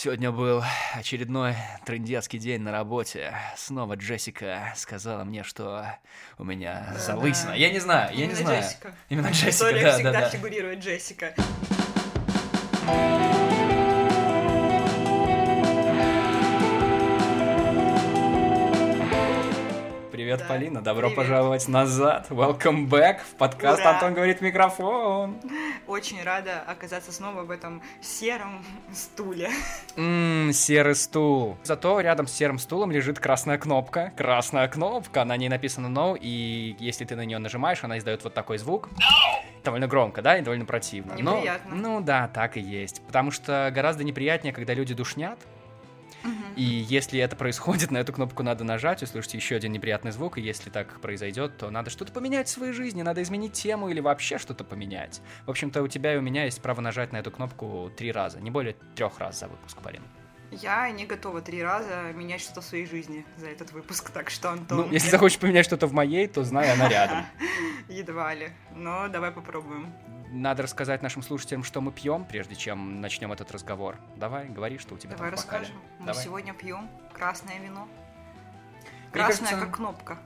Сегодня был очередной трендецкий день на работе. Снова Джессика сказала мне, что у меня Да, залысина. да. Я не знаю, я Именно не знаю. Джессика. Именно Джессика, да, всегда да, да. фигурирует Джессика. Привет, Да. Полина, добро Привет. пожаловать назад. Welcome back в подкаст Ура. «Антон говорит микрофон». Очень рада оказаться снова в этом сером стуле. Ммм, серый стул. Зато рядом с серым стулом лежит красная кнопка. Красная кнопка, на ней написано «No», и если ты на нее нажимаешь, она издает вот такой звук. Довольно громко, да, и довольно противно. Но- Неприятно. ну да, так и есть. Потому что гораздо неприятнее, когда люди душнят, и если это происходит, на эту кнопку надо нажать, услышите еще один неприятный звук, и если так произойдет, то надо что-то поменять в своей жизни, надо изменить тему или вообще что-то поменять. В общем-то, у тебя и у меня есть право нажать на эту кнопку три раза, не более трех раз за выпуск, Полин. Я не готова три раза менять что-то в своей жизни за этот выпуск, так что, Антон, Ну, если захочешь поменять что-то в моей, то знай, она рядом. едва ли. Но давай попробуем. Надо рассказать нашим слушателям, что мы пьем, прежде чем начнем этот разговор. Давай, говори, что у тебя Давай расскажем. Мы Давай. сегодня пьем красное вино. Красное, кажется, как кнопка.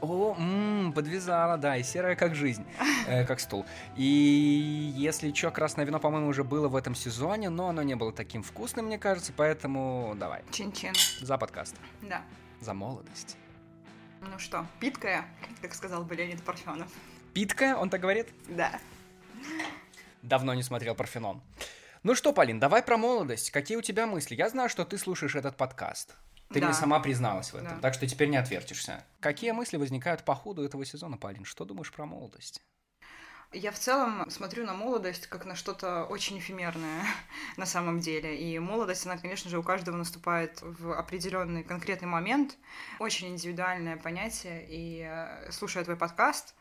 О, м, подвязала, да, и серая как жизнь, э, как стул. И если чё, красное вино, по-моему, уже было в этом сезоне, но оно не было таким вкусным, мне кажется, поэтому давай, Чин-чин. за подкаст, Да. за молодость. Ну что, питкая, как сказал бы Леонид Парфенов. Питка, он так говорит? Да. Давно не смотрел Парфенон. Ну что, Полин, давай про молодость. Какие у тебя мысли? Я знаю, что ты слушаешь этот подкаст. Ты Да. мне сама призналась в этом, Да. так что теперь не отвертишься. Какие мысли возникают по ходу этого сезона, Полин? Что думаешь про молодость? Я в целом смотрю на молодость как на что-то очень эфемерное на самом деле. И молодость, она, конечно же, у каждого наступает в определенный конкретный момент. Очень индивидуальное понятие. И э, слушая твой подкаст,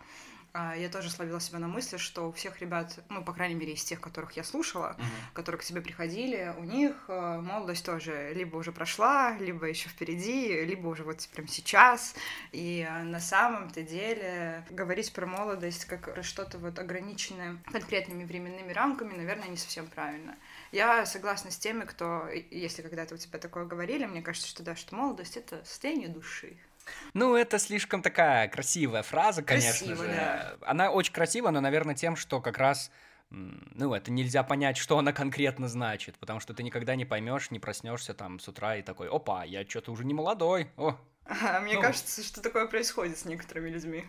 я тоже словила себя на мысли, что у всех ребят, ну, по крайней мере, из тех, которых я слушала, которые к тебе приходили, у них э, молодость тоже либо уже прошла, либо еще впереди, либо уже вот прям сейчас. И на самом-то деле говорить про молодость как что-то вот ограниченное конкретными временными рамками, наверное, не совсем правильно. Я согласна с теми, кто, если когда-то у тебя такое говорили, мне кажется, что да, что молодость — это состояние души. Ну, это слишком такая красивая фраза, конечно Красиво, же. Она очень красива, но, наверное, тем, что как раз ну, это нельзя понять, что она конкретно значит, потому что ты никогда не поймешь, не проснешься там с утра и такой, опа, я что-то уже не молодой, о, А мне Ну. кажется, что такое происходит с некоторыми людьми.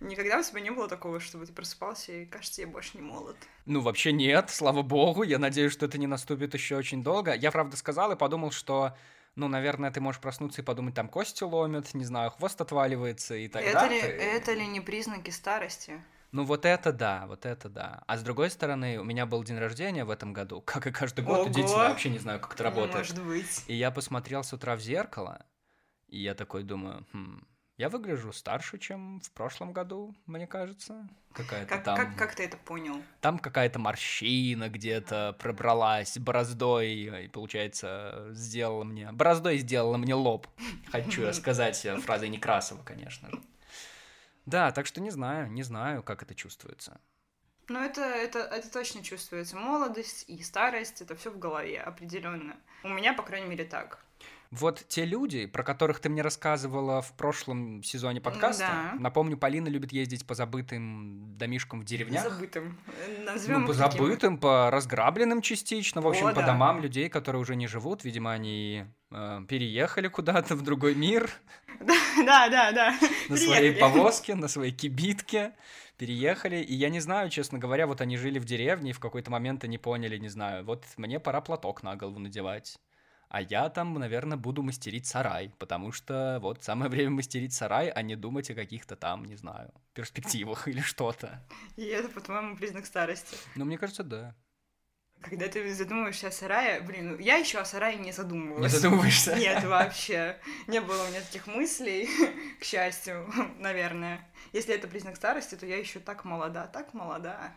Никогда у тебя не было такого, чтобы ты просыпался и, кажется, я больше не молод. Ну, вообще нет, слава богу. Я надеюсь, что это не наступит еще очень долго. Я, правда, сказал и подумал, что, ну, наверное, ты можешь проснуться и подумать, там кости ломят, не знаю, хвост отваливается и так это, далее. ли, это ли не признаки старости? Ну, вот это да, вот это да. А с другой стороны, у меня был день рождения в этом году, как и каждый год. Ого! Удивительно, я вообще не знаю, как это работает. может быть. И я посмотрел с утра в зеркало, и я такой думаю, хм, я выгляжу старше, чем в прошлом году, мне кажется. Какая-то Как, там... как, как ты это понял? Там какая-то морщина где-то пробралась бороздой, и, получается, сделала мне... Бороздой сделала мне лоб. Хочу сказать э, фразой Некрасова, конечно же. Да, так что не знаю, не знаю, как это чувствуется. Ну, это, это, это точно чувствуется. Молодость и старость это все в голове, определенно. У меня, по крайней мере, так. Вот те люди, про которых ты мне рассказывала в прошлом сезоне подкаста, Да. напомню, Полина любит ездить по забытым домишкам в деревнях. Забытым. Назовем Ну, по таким. забытым, по разграбленным частично, в общем, О, по да. домам людей, которые уже не живут. Видимо, они э, переехали куда-то в другой мир Да, да, да. на своей повозке, на своей кибитке. Переехали, и я не знаю, честно говоря, вот они жили в деревне, и в какой-то момент они поняли, не знаю, вот мне пора платок на голову надевать. А я там, наверное, буду мастерить сарай, потому что вот самое время мастерить сарай, а не думать о каких-то там, не знаю, перспективах или что-то. И это, по-твоему, признак старости. Ну, мне кажется, да. Когда ты задумываешься о сарае, блин, ну, я еще о сарае не задумывалась. Не задумываешься? Нет, вообще. Не было у меня таких мыслей, к счастью, наверное. Если это признак старости, то я еще так молода, так молода.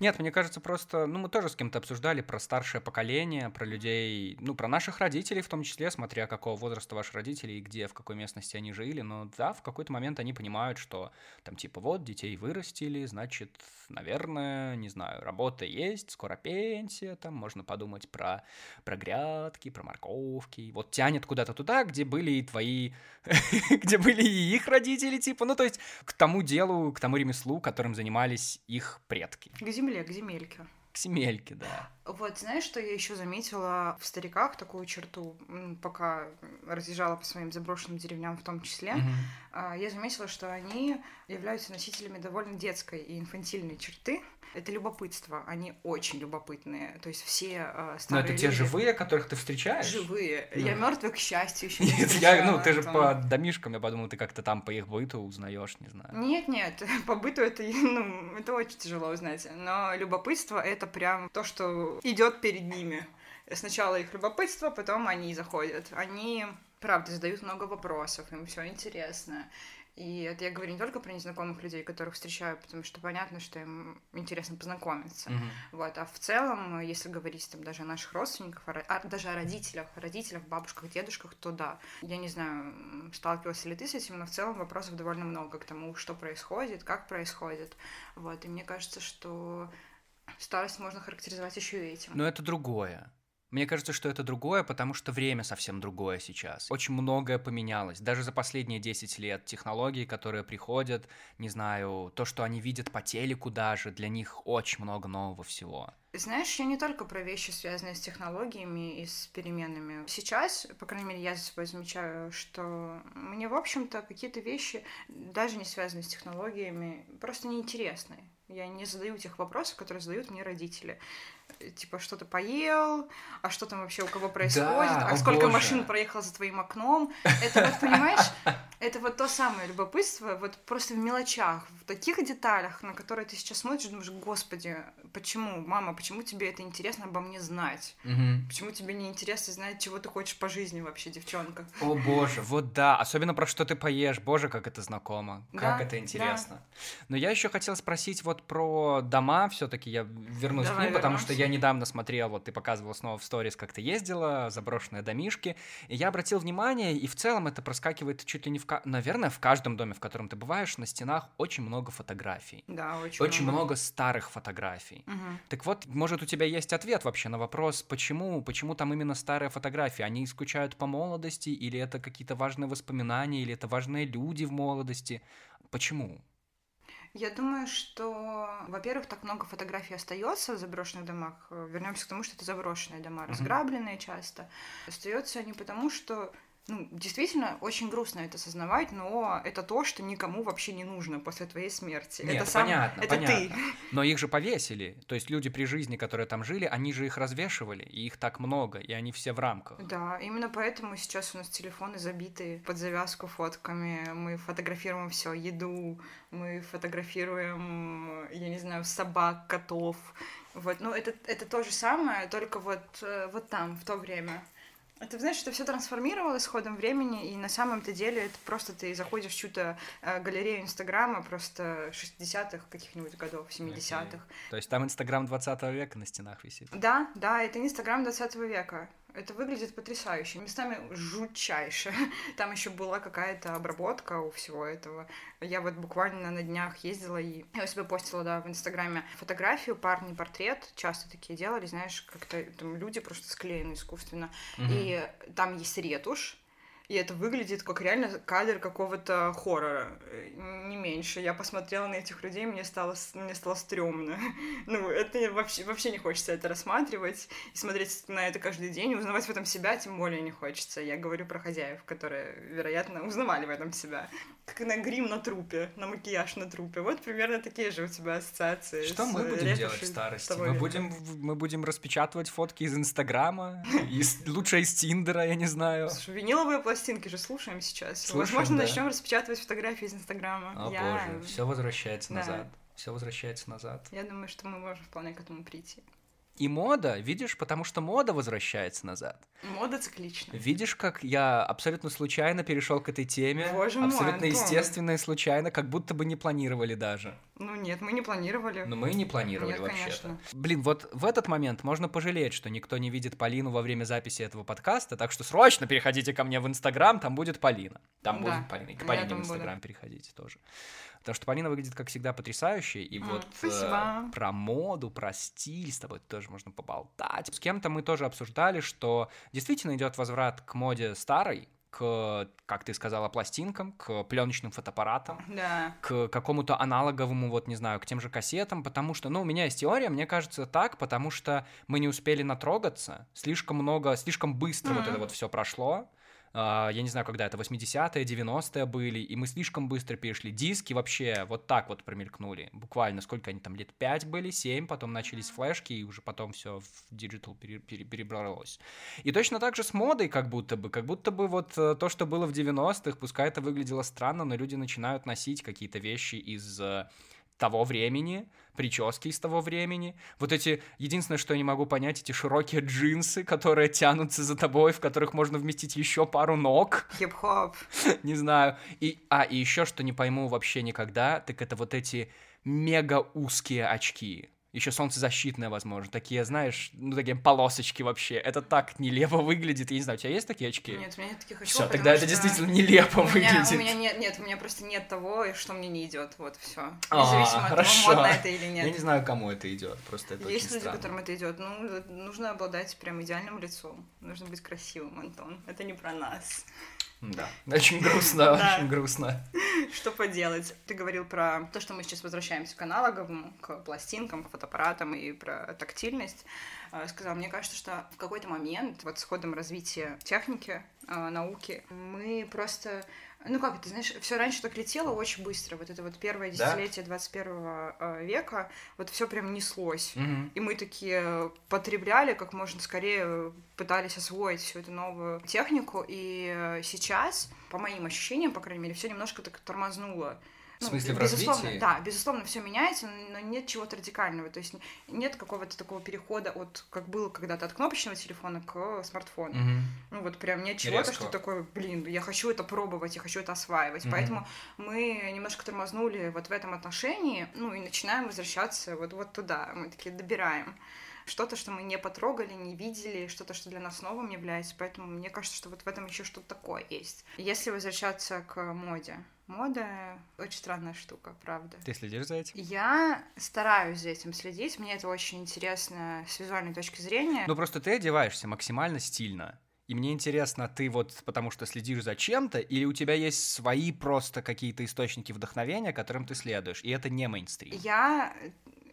Нет, мне кажется, просто, ну, мы тоже с кем-то обсуждали про старшее поколение, про людей, ну, про наших родителей в том числе, смотря какого возраста ваши родители и где, в какой местности они жили, но да, в какой-то момент они понимают, что там типа вот, детей вырастили, значит, наверное, не знаю, работа есть, скоро пенсия, там можно подумать про, про грядки, про морковки. Вот тянет куда-то туда, где были и твои, где были и их родители, типа, ну, то есть к тому делу, к тому ремеслу, которым занимались их предки. К земле, к земельке. К земельке, да. Вот, знаешь, что я еще заметила в стариках такую черту, пока разъезжала по своим заброшенным деревням в том числе, mm-hmm. я заметила, что они являются носителями довольно детской и инфантильной черты, это любопытство. Они очень любопытные. То есть все э, старые Но это те люди... живые, которых ты встречаешь? Живые. Ну. Я мертвых, к счастью, еще Нет, я, ну, ты же по домишкам, я подумал, ты как-то там по их быту узнаешь, не знаю. Нет, нет, по быту это, ну, это очень тяжело узнать. Но любопытство это прям то, что идет перед ними. Сначала их любопытство, потом они заходят. Они правда задают много вопросов, им все интересно. И это я говорю не только про незнакомых людей, которых встречаю, потому что понятно, что им интересно познакомиться. Mm-hmm. Вот. А в целом, если говорить там даже о наших родственниках, а даже о родителях, родителях, бабушках, дедушках, то да. Я не знаю, сталкивался ли ты с этим, но в целом вопросов довольно много к тому, что происходит, как происходит. Вот. И мне кажется, что старость можно характеризовать еще и этим. Но это другое. Мне кажется, что это другое, потому что время совсем другое сейчас. Очень многое поменялось. Даже за последние 10 лет технологии, которые приходят, не знаю, то, что они видят по телеку даже, для них очень много нового всего. Знаешь, я не только про вещи, связанные с технологиями и с переменами. Сейчас, по крайней мере, я за собой замечаю, что мне, в общем-то, какие-то вещи, даже не связанные с технологиями, просто неинтересны. Я не задаю тех вопросов, которые задают мне родители типа, что ты поел, а что там вообще у кого происходит, да, а сколько боже. машин проехало за твоим окном. Это вот, понимаешь, это вот то самое любопытство, вот просто в мелочах, в таких деталях, на которые ты сейчас смотришь, думаешь, господи, почему, мама, почему тебе это интересно обо мне знать? Угу. Почему тебе не интересно знать, чего ты хочешь по жизни вообще, девчонка? О боже, вот да, особенно про что ты поешь, боже, как это знакомо, да, как это интересно. Да. Но я еще хотел спросить вот про дома, все-таки я вернусь Давай к ним, потому что я недавно смотрел, вот ты показывал снова в сторис, как ты ездила, заброшенные домишки, и я обратил внимание, и в целом это проскакивает чуть ли не в, наверное, в каждом доме, в котором ты бываешь, на стенах очень много фотографий. Да, очень, очень много. много старых фотографий. Угу. Так вот, может, у тебя есть ответ вообще на вопрос, почему, почему там именно старые фотографии? Они скучают по молодости, или это какие-то важные воспоминания, или это важные люди в молодости? Почему? Я думаю, что, во-первых, так много фотографий остается в заброшенных домах. Вернемся к тому, что это заброшенные дома, разграбленные часто. Остается не потому, что ну, действительно, очень грустно это осознавать, но это то, что никому вообще не нужно после твоей смерти. Нет, это сам... понятно, это понятно. ты. Но их же повесили. То есть люди при жизни, которые там жили, они же их развешивали, и их так много, и они все в рамках. Да, именно поэтому сейчас у нас телефоны забиты под завязку фотками. Мы фотографируем все, еду, мы фотографируем, я не знаю, собак, котов. Вот, ну это, это то же самое, только вот, э, вот там, в то время. Ты знаешь, это все трансформировалось с ходом времени, и на самом-то деле это просто ты заходишь в чью-то э, галерею Инстаграма просто 60-х каких-нибудь годов, 70-х. Okay. То есть там Инстаграм 20 века на стенах висит? Да, да, это Инстаграм 20 века. Это выглядит потрясающе, местами жутчайше. Там еще была какая-то обработка у всего этого. Я вот буквально на днях ездила и я у себя постила, да, в Инстаграме фотографию, парный портрет. Часто такие делали, знаешь, как-то там люди просто склеены искусственно. Угу. И там есть ретушь, и это выглядит как реально кадр какого-то хоррора, э, не меньше. Я посмотрела на этих людей, мне стало, мне стало стрёмно. ну, это вообще, вообще не хочется это рассматривать и смотреть на это каждый день, и узнавать в этом себя тем более не хочется. Я говорю про хозяев, которые, вероятно, узнавали в этом себя. Как на грим на трупе, на макияж на трупе. Вот примерно такие же у тебя ассоциации. Что мы будем делать в старости? Мы будем, мы будем распечатывать фотки из Инстаграма, лучше из Тиндера, я не знаю. Слушай, виниловые пластинки же слушаем сейчас. Слушаем, Возможно, да. начнем распечатывать фотографии из Инстаграма. О Я... боже, все возвращается да. назад. Все возвращается назад. Я думаю, что мы можем вполне к этому прийти. И мода, видишь, потому что мода возвращается назад. Мода циклична. Видишь, как я абсолютно случайно перешел к этой теме. Боже абсолютно мой, естественно и случайно, как будто бы не планировали даже. Ну нет, мы не планировали. Ну мы не планировали вообще-то. Блин, вот в этот момент можно пожалеть, что никто не видит Полину во время записи этого подкаста, так что срочно переходите ко мне в Инстаграм, там будет Полина. Там да. будет Полина. И к Полине в Инстаграм переходите тоже. Потому что Полина выглядит, как всегда, потрясающе. И mm, вот э, про моду, про стиль с тобой тоже можно поболтать. С кем-то мы тоже обсуждали, что действительно идет возврат к моде старой, к, как ты сказала, пластинкам, к пленочным фотоаппаратам, да. к какому-то аналоговому, вот не знаю, к тем же кассетам, потому что, ну, у меня есть теория, мне кажется так, потому что мы не успели натрогаться, слишком много, слишком быстро mm-hmm. вот это вот все прошло, я не знаю, когда это, 80-е, 90-е были, и мы слишком быстро перешли. Диски вообще вот так вот промелькнули, буквально, сколько они там, лет 5 были, 7, потом начались флешки, и уже потом все в digital пере, пере, перебралось. И точно так же с модой как будто бы, как будто бы вот э, то, что было в 90-х, пускай это выглядело странно, но люди начинают носить какие-то вещи из э, того времени, прически из того времени. Вот эти, единственное, что я не могу понять, эти широкие джинсы, которые тянутся за тобой, в которых можно вместить еще пару ног. Хип-хоп. не знаю. И, а, и еще, что не пойму вообще никогда, так это вот эти мега узкие очки еще солнцезащитная, возможно, такие, знаешь, ну, такие полосочки вообще. Это так нелепо выглядит. Я не знаю, у тебя есть такие очки? Нет, у меня нет таких очков. Все, тогда это действительно нелепо у меня, выглядит. У меня нет, нет, у меня просто нет того, что мне не идет. Вот все. А, Независимо а, от того, модно это или нет. Я не знаю, кому это идет. Просто это Есть люди, странно. которым это идет. Ну, нужно обладать прям идеальным лицом. Нужно быть красивым, Антон. Это не про нас. Да, очень грустно, очень грустно. Что поделать? Ты говорил про то, что мы сейчас возвращаемся к аналоговому, к пластинкам, к фотоаппаратам и про тактильность. Э, сказал, мне кажется, что в какой-то момент, вот с ходом развития техники, э, науки, мы просто ну как, ты знаешь, все раньше так летело очень быстро. Вот это вот первое десятилетие 21 э, века, вот все прям неслось. Угу. И мы такие потребляли как можно скорее, пытались освоить всю эту новую технику. И сейчас, по моим ощущениям, по крайней мере, все немножко так тормознуло. В смысле, ну, в безусловно, развитии? Да, безусловно, все меняется, но нет чего-то радикального. То есть нет какого-то такого перехода от, как было когда-то, от кнопочного телефона к смартфону. Угу. Ну вот прям нет чего-то, что такое, блин, я хочу это пробовать, я хочу это осваивать. Угу. Поэтому мы немножко тормознули вот в этом отношении, ну и начинаем возвращаться вот, вот туда. Мы такие добираем что-то, что мы не потрогали, не видели, что-то, что для нас новым является. Поэтому мне кажется, что вот в этом еще что-то такое есть. Если возвращаться к моде, Мода очень странная штука, правда. Ты следишь за этим? Я стараюсь за этим следить. Мне это очень интересно с визуальной точки зрения. Ну просто ты одеваешься максимально стильно. И мне интересно, ты вот потому что следишь за чем-то, или у тебя есть свои просто какие-то источники вдохновения, которым ты следуешь, и это не мейнстрим? Я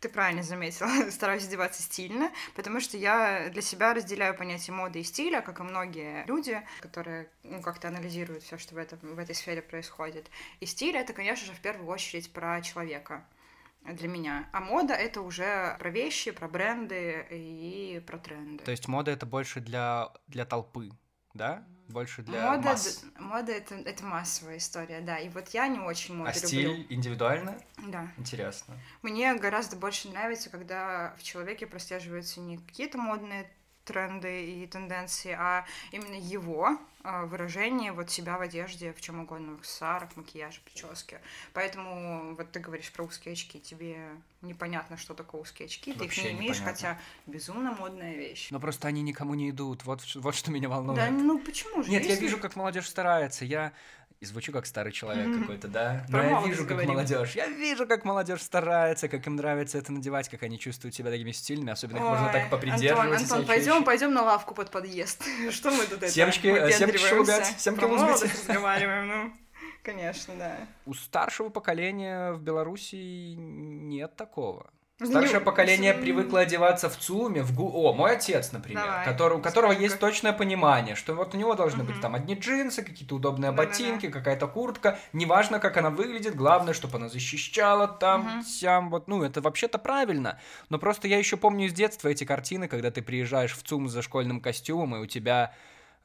ты правильно заметила, стараюсь одеваться стильно, потому что я для себя разделяю понятие моды и стиля, как и многие люди, которые ну, как-то анализируют все, что в, этом, в этой сфере происходит. И стиль — это, конечно же, в первую очередь про человека для меня. А мода — это уже про вещи, про бренды и про тренды. То есть мода — это больше для, для толпы, да? Больше для мода, масс. Мода это, это массовая история, да. И вот я не очень моду а люблю. стиль индивидуально? Да. Интересно. Мне гораздо больше нравится, когда в человеке прослеживаются не какие-то модные тренды и тенденции, а именно его а, выражение вот себя в одежде, в чем угодно, в аксессуарах, макияже, прическе. Поэтому вот ты говоришь про узкие очки, тебе непонятно, что такое узкие очки, Вообще ты их не имеешь, непонятно. хотя безумно модная вещь. Но просто они никому не идут, вот, вот что меня волнует. Да, ну почему же? Нет, Если... я вижу, как молодежь старается, я и звучу как старый человек mm-hmm. какой-то, да? Но я вижу, как молодежь. Я вижу, как молодежь старается, как им нравится это надевать, как они чувствуют себя такими стильными, особенно их можно так попридерживать. Антон, Антон пойдем, пойдем на лавку под подъезд. Что мы тут семечки, это? Семечки шугать, семки лузгать. разговариваем, ну. Конечно, да. У старшего поколения в Беларуси нет такого. Старшее не, поколение привыкло одеваться в ЦУМе, в ГУ... О, мой отец, например, Давай, который, у которого есть точное понимание, что вот у него должны угу. быть там одни джинсы, какие-то удобные да, ботинки, какая-то куртка. Неважно, как она выглядит, главное, чтобы она защищала там, угу. сям, вот, ну, это вообще-то правильно. Но просто я еще помню из детства эти картины, когда ты приезжаешь в ЦУМ за школьным костюмом, и у тебя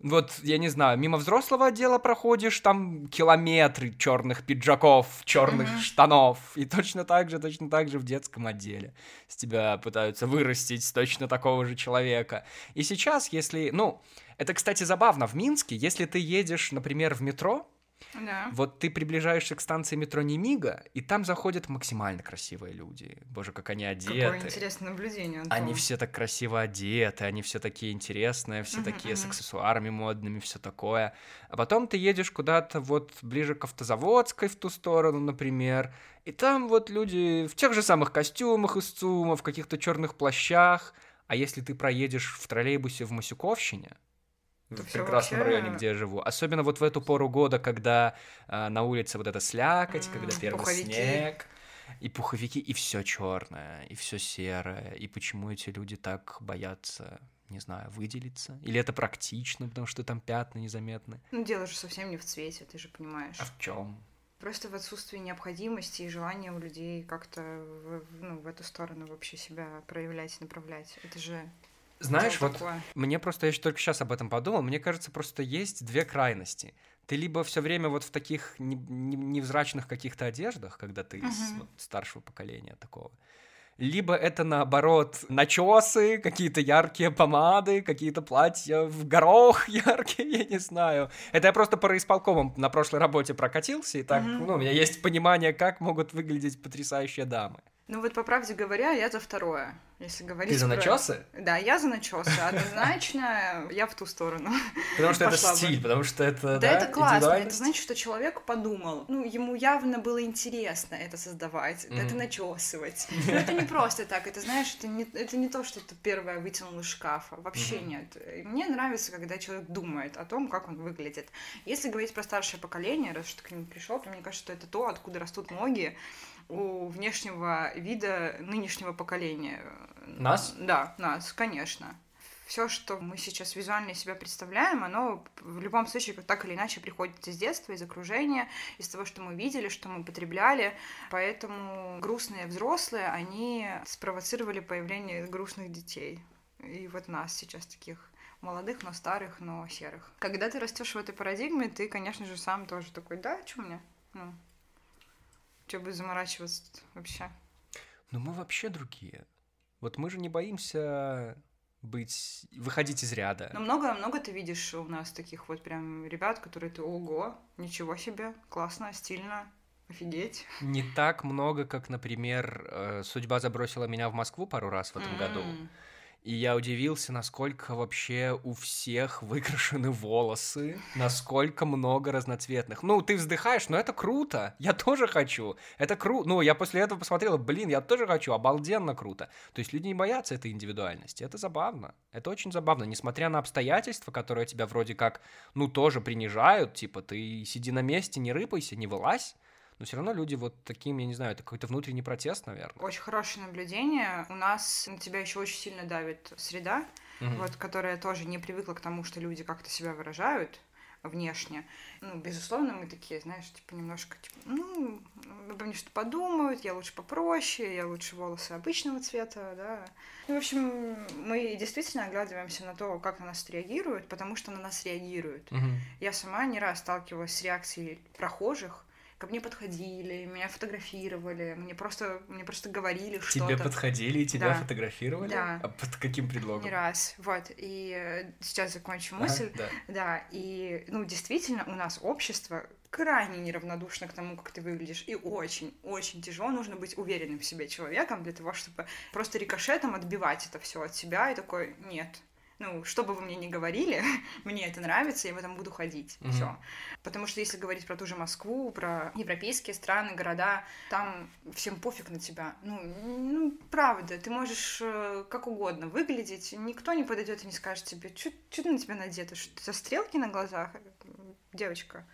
вот, я не знаю, мимо взрослого отдела проходишь, там километры черных пиджаков, черных mm-hmm. штанов. И точно так же, точно так же в детском отделе. С тебя пытаются вырастить точно такого же человека. И сейчас, если, ну, это, кстати, забавно, в Минске, если ты едешь, например, в метро, Да. Вот ты приближаешься к станции метро Немига, и там заходят максимально красивые люди. Боже, как они одеты. Какое интересное наблюдение, Антон. Они все так красиво одеты, они все такие интересные, все Мгм, такие с мгм. аксессуарами модными, все такое. А потом ты едешь куда-то вот ближе к автозаводской в ту сторону, например, и там вот люди в тех же самых костюмах из ЦУМа, в каких-то черных плащах. А если ты проедешь в троллейбусе в Масюковщине, То в прекрасном вообще- районе, где я живу, особенно вот в эту пору года, когда а, на улице вот эта слякоть, когда М, первый пуховики. снег, и пуховики, и все черное, и все серое. И почему эти люди так боятся, не знаю, выделиться? Или это практично, потому что там пятна незаметны? Ну, дело же совсем не в цвете, ты же понимаешь. А в чем? Просто в отсутствии необходимости и желания у людей как-то в- ну, в эту сторону вообще себя проявлять, направлять. Это же Знаешь, вот такое. мне просто, я ещё только сейчас об этом подумал, мне кажется, просто есть две крайности. Ты либо все время вот в таких не- не- невзрачных каких-то одеждах, когда ты из Мгм. вот старшего поколения такого, либо это наоборот начесы, какие-то яркие помады, какие-то платья в горох яркие, я не знаю. Это я просто по исполкомам на прошлой работе прокатился, и так, Мгм. ну, у меня есть понимание, как могут выглядеть потрясающие дамы. Ну вот по правде говоря, я за второе, если говорить Ты за про- начесы? Да, я за начесы. Однозначно я в ту сторону. Потому что это бы. стиль, потому что это, Да, это классно. Это значит, что человек подумал. Ну, ему явно было интересно это создавать, это начесывать. Но это не просто так. Это, знаешь, это не, это не то, что ты первое вытянул из шкафа. Вообще нет. И Мне нравится, когда человек думает о том, как он выглядит. Если говорить про старшее поколение, раз ты к нему пришел, то мне кажется, что это то, откуда растут ноги у внешнего вида нынешнего поколения. Нас? Да, нас, конечно. Все, что мы сейчас визуально из себя представляем, оно в любом случае так или иначе приходит из детства, из окружения, из того, что мы видели, что мы потребляли. Поэтому грустные взрослые, они спровоцировали появление грустных детей. И вот нас сейчас таких молодых, но старых, но серых. Когда ты растешь в этой парадигме, ты, конечно же, сам тоже такой, да, что мне? Ну, что бы заморачиваться вообще? Ну мы вообще другие. Вот мы же не боимся быть, выходить из ряда. Но много-много ты видишь у нас таких вот прям ребят, которые ты, ого, ничего себе, классно, стильно, офигеть. Не так много, как, например, э, судьба забросила меня в Москву пару раз в этом году. И я удивился, насколько вообще у всех выкрашены волосы, насколько много разноцветных. Ну, ты вздыхаешь, но это круто, я тоже хочу. Это круто. Ну, я после этого посмотрел, блин, я тоже хочу, обалденно круто. То есть люди не боятся этой индивидуальности, это забавно. Это очень забавно, несмотря на обстоятельства, которые тебя вроде как, ну, тоже принижают, типа, ты сиди на месте, не рыпайся, не вылазь. Но все равно люди вот таким, я не знаю, это какой-то внутренний протест, наверное. Очень хорошее наблюдение. У нас на тебя еще очень сильно давит среда, Мгм. вот, которая тоже не привыкла к тому, что люди как-то себя выражают внешне. Ну, безусловно, мы такие, знаешь, типа немножко, типа, ну, обо мне что подумают, я лучше попроще, я лучше волосы обычного цвета, да. Ну, в общем, мы действительно оглядываемся на то, как на нас реагируют, потому что на нас реагируют. Мгм. Я сама не раз сталкивалась с реакцией прохожих, ко мне подходили, меня фотографировали, мне просто, мне просто говорили что-то. Тебе подходили и тебя Да. фотографировали? Да. А под каким предлогом? Не раз, вот, и сейчас закончу Ага, мысль. да. Да, и, ну, действительно, у нас общество крайне неравнодушно к тому, как ты выглядишь, и очень-очень тяжело, нужно быть уверенным в себе человеком для того, чтобы просто рикошетом отбивать это все от себя, и такой, нет, ну, что бы вы мне ни говорили, мне это нравится, я в этом буду ходить, Мгм. все. Потому что если говорить про ту же Москву, про европейские страны, города, там всем пофиг на тебя. Ну, ну правда, ты можешь э, как угодно выглядеть, никто не подойдет и не скажет тебе, что на тебя надето, что за стрелки на глазах, девочка.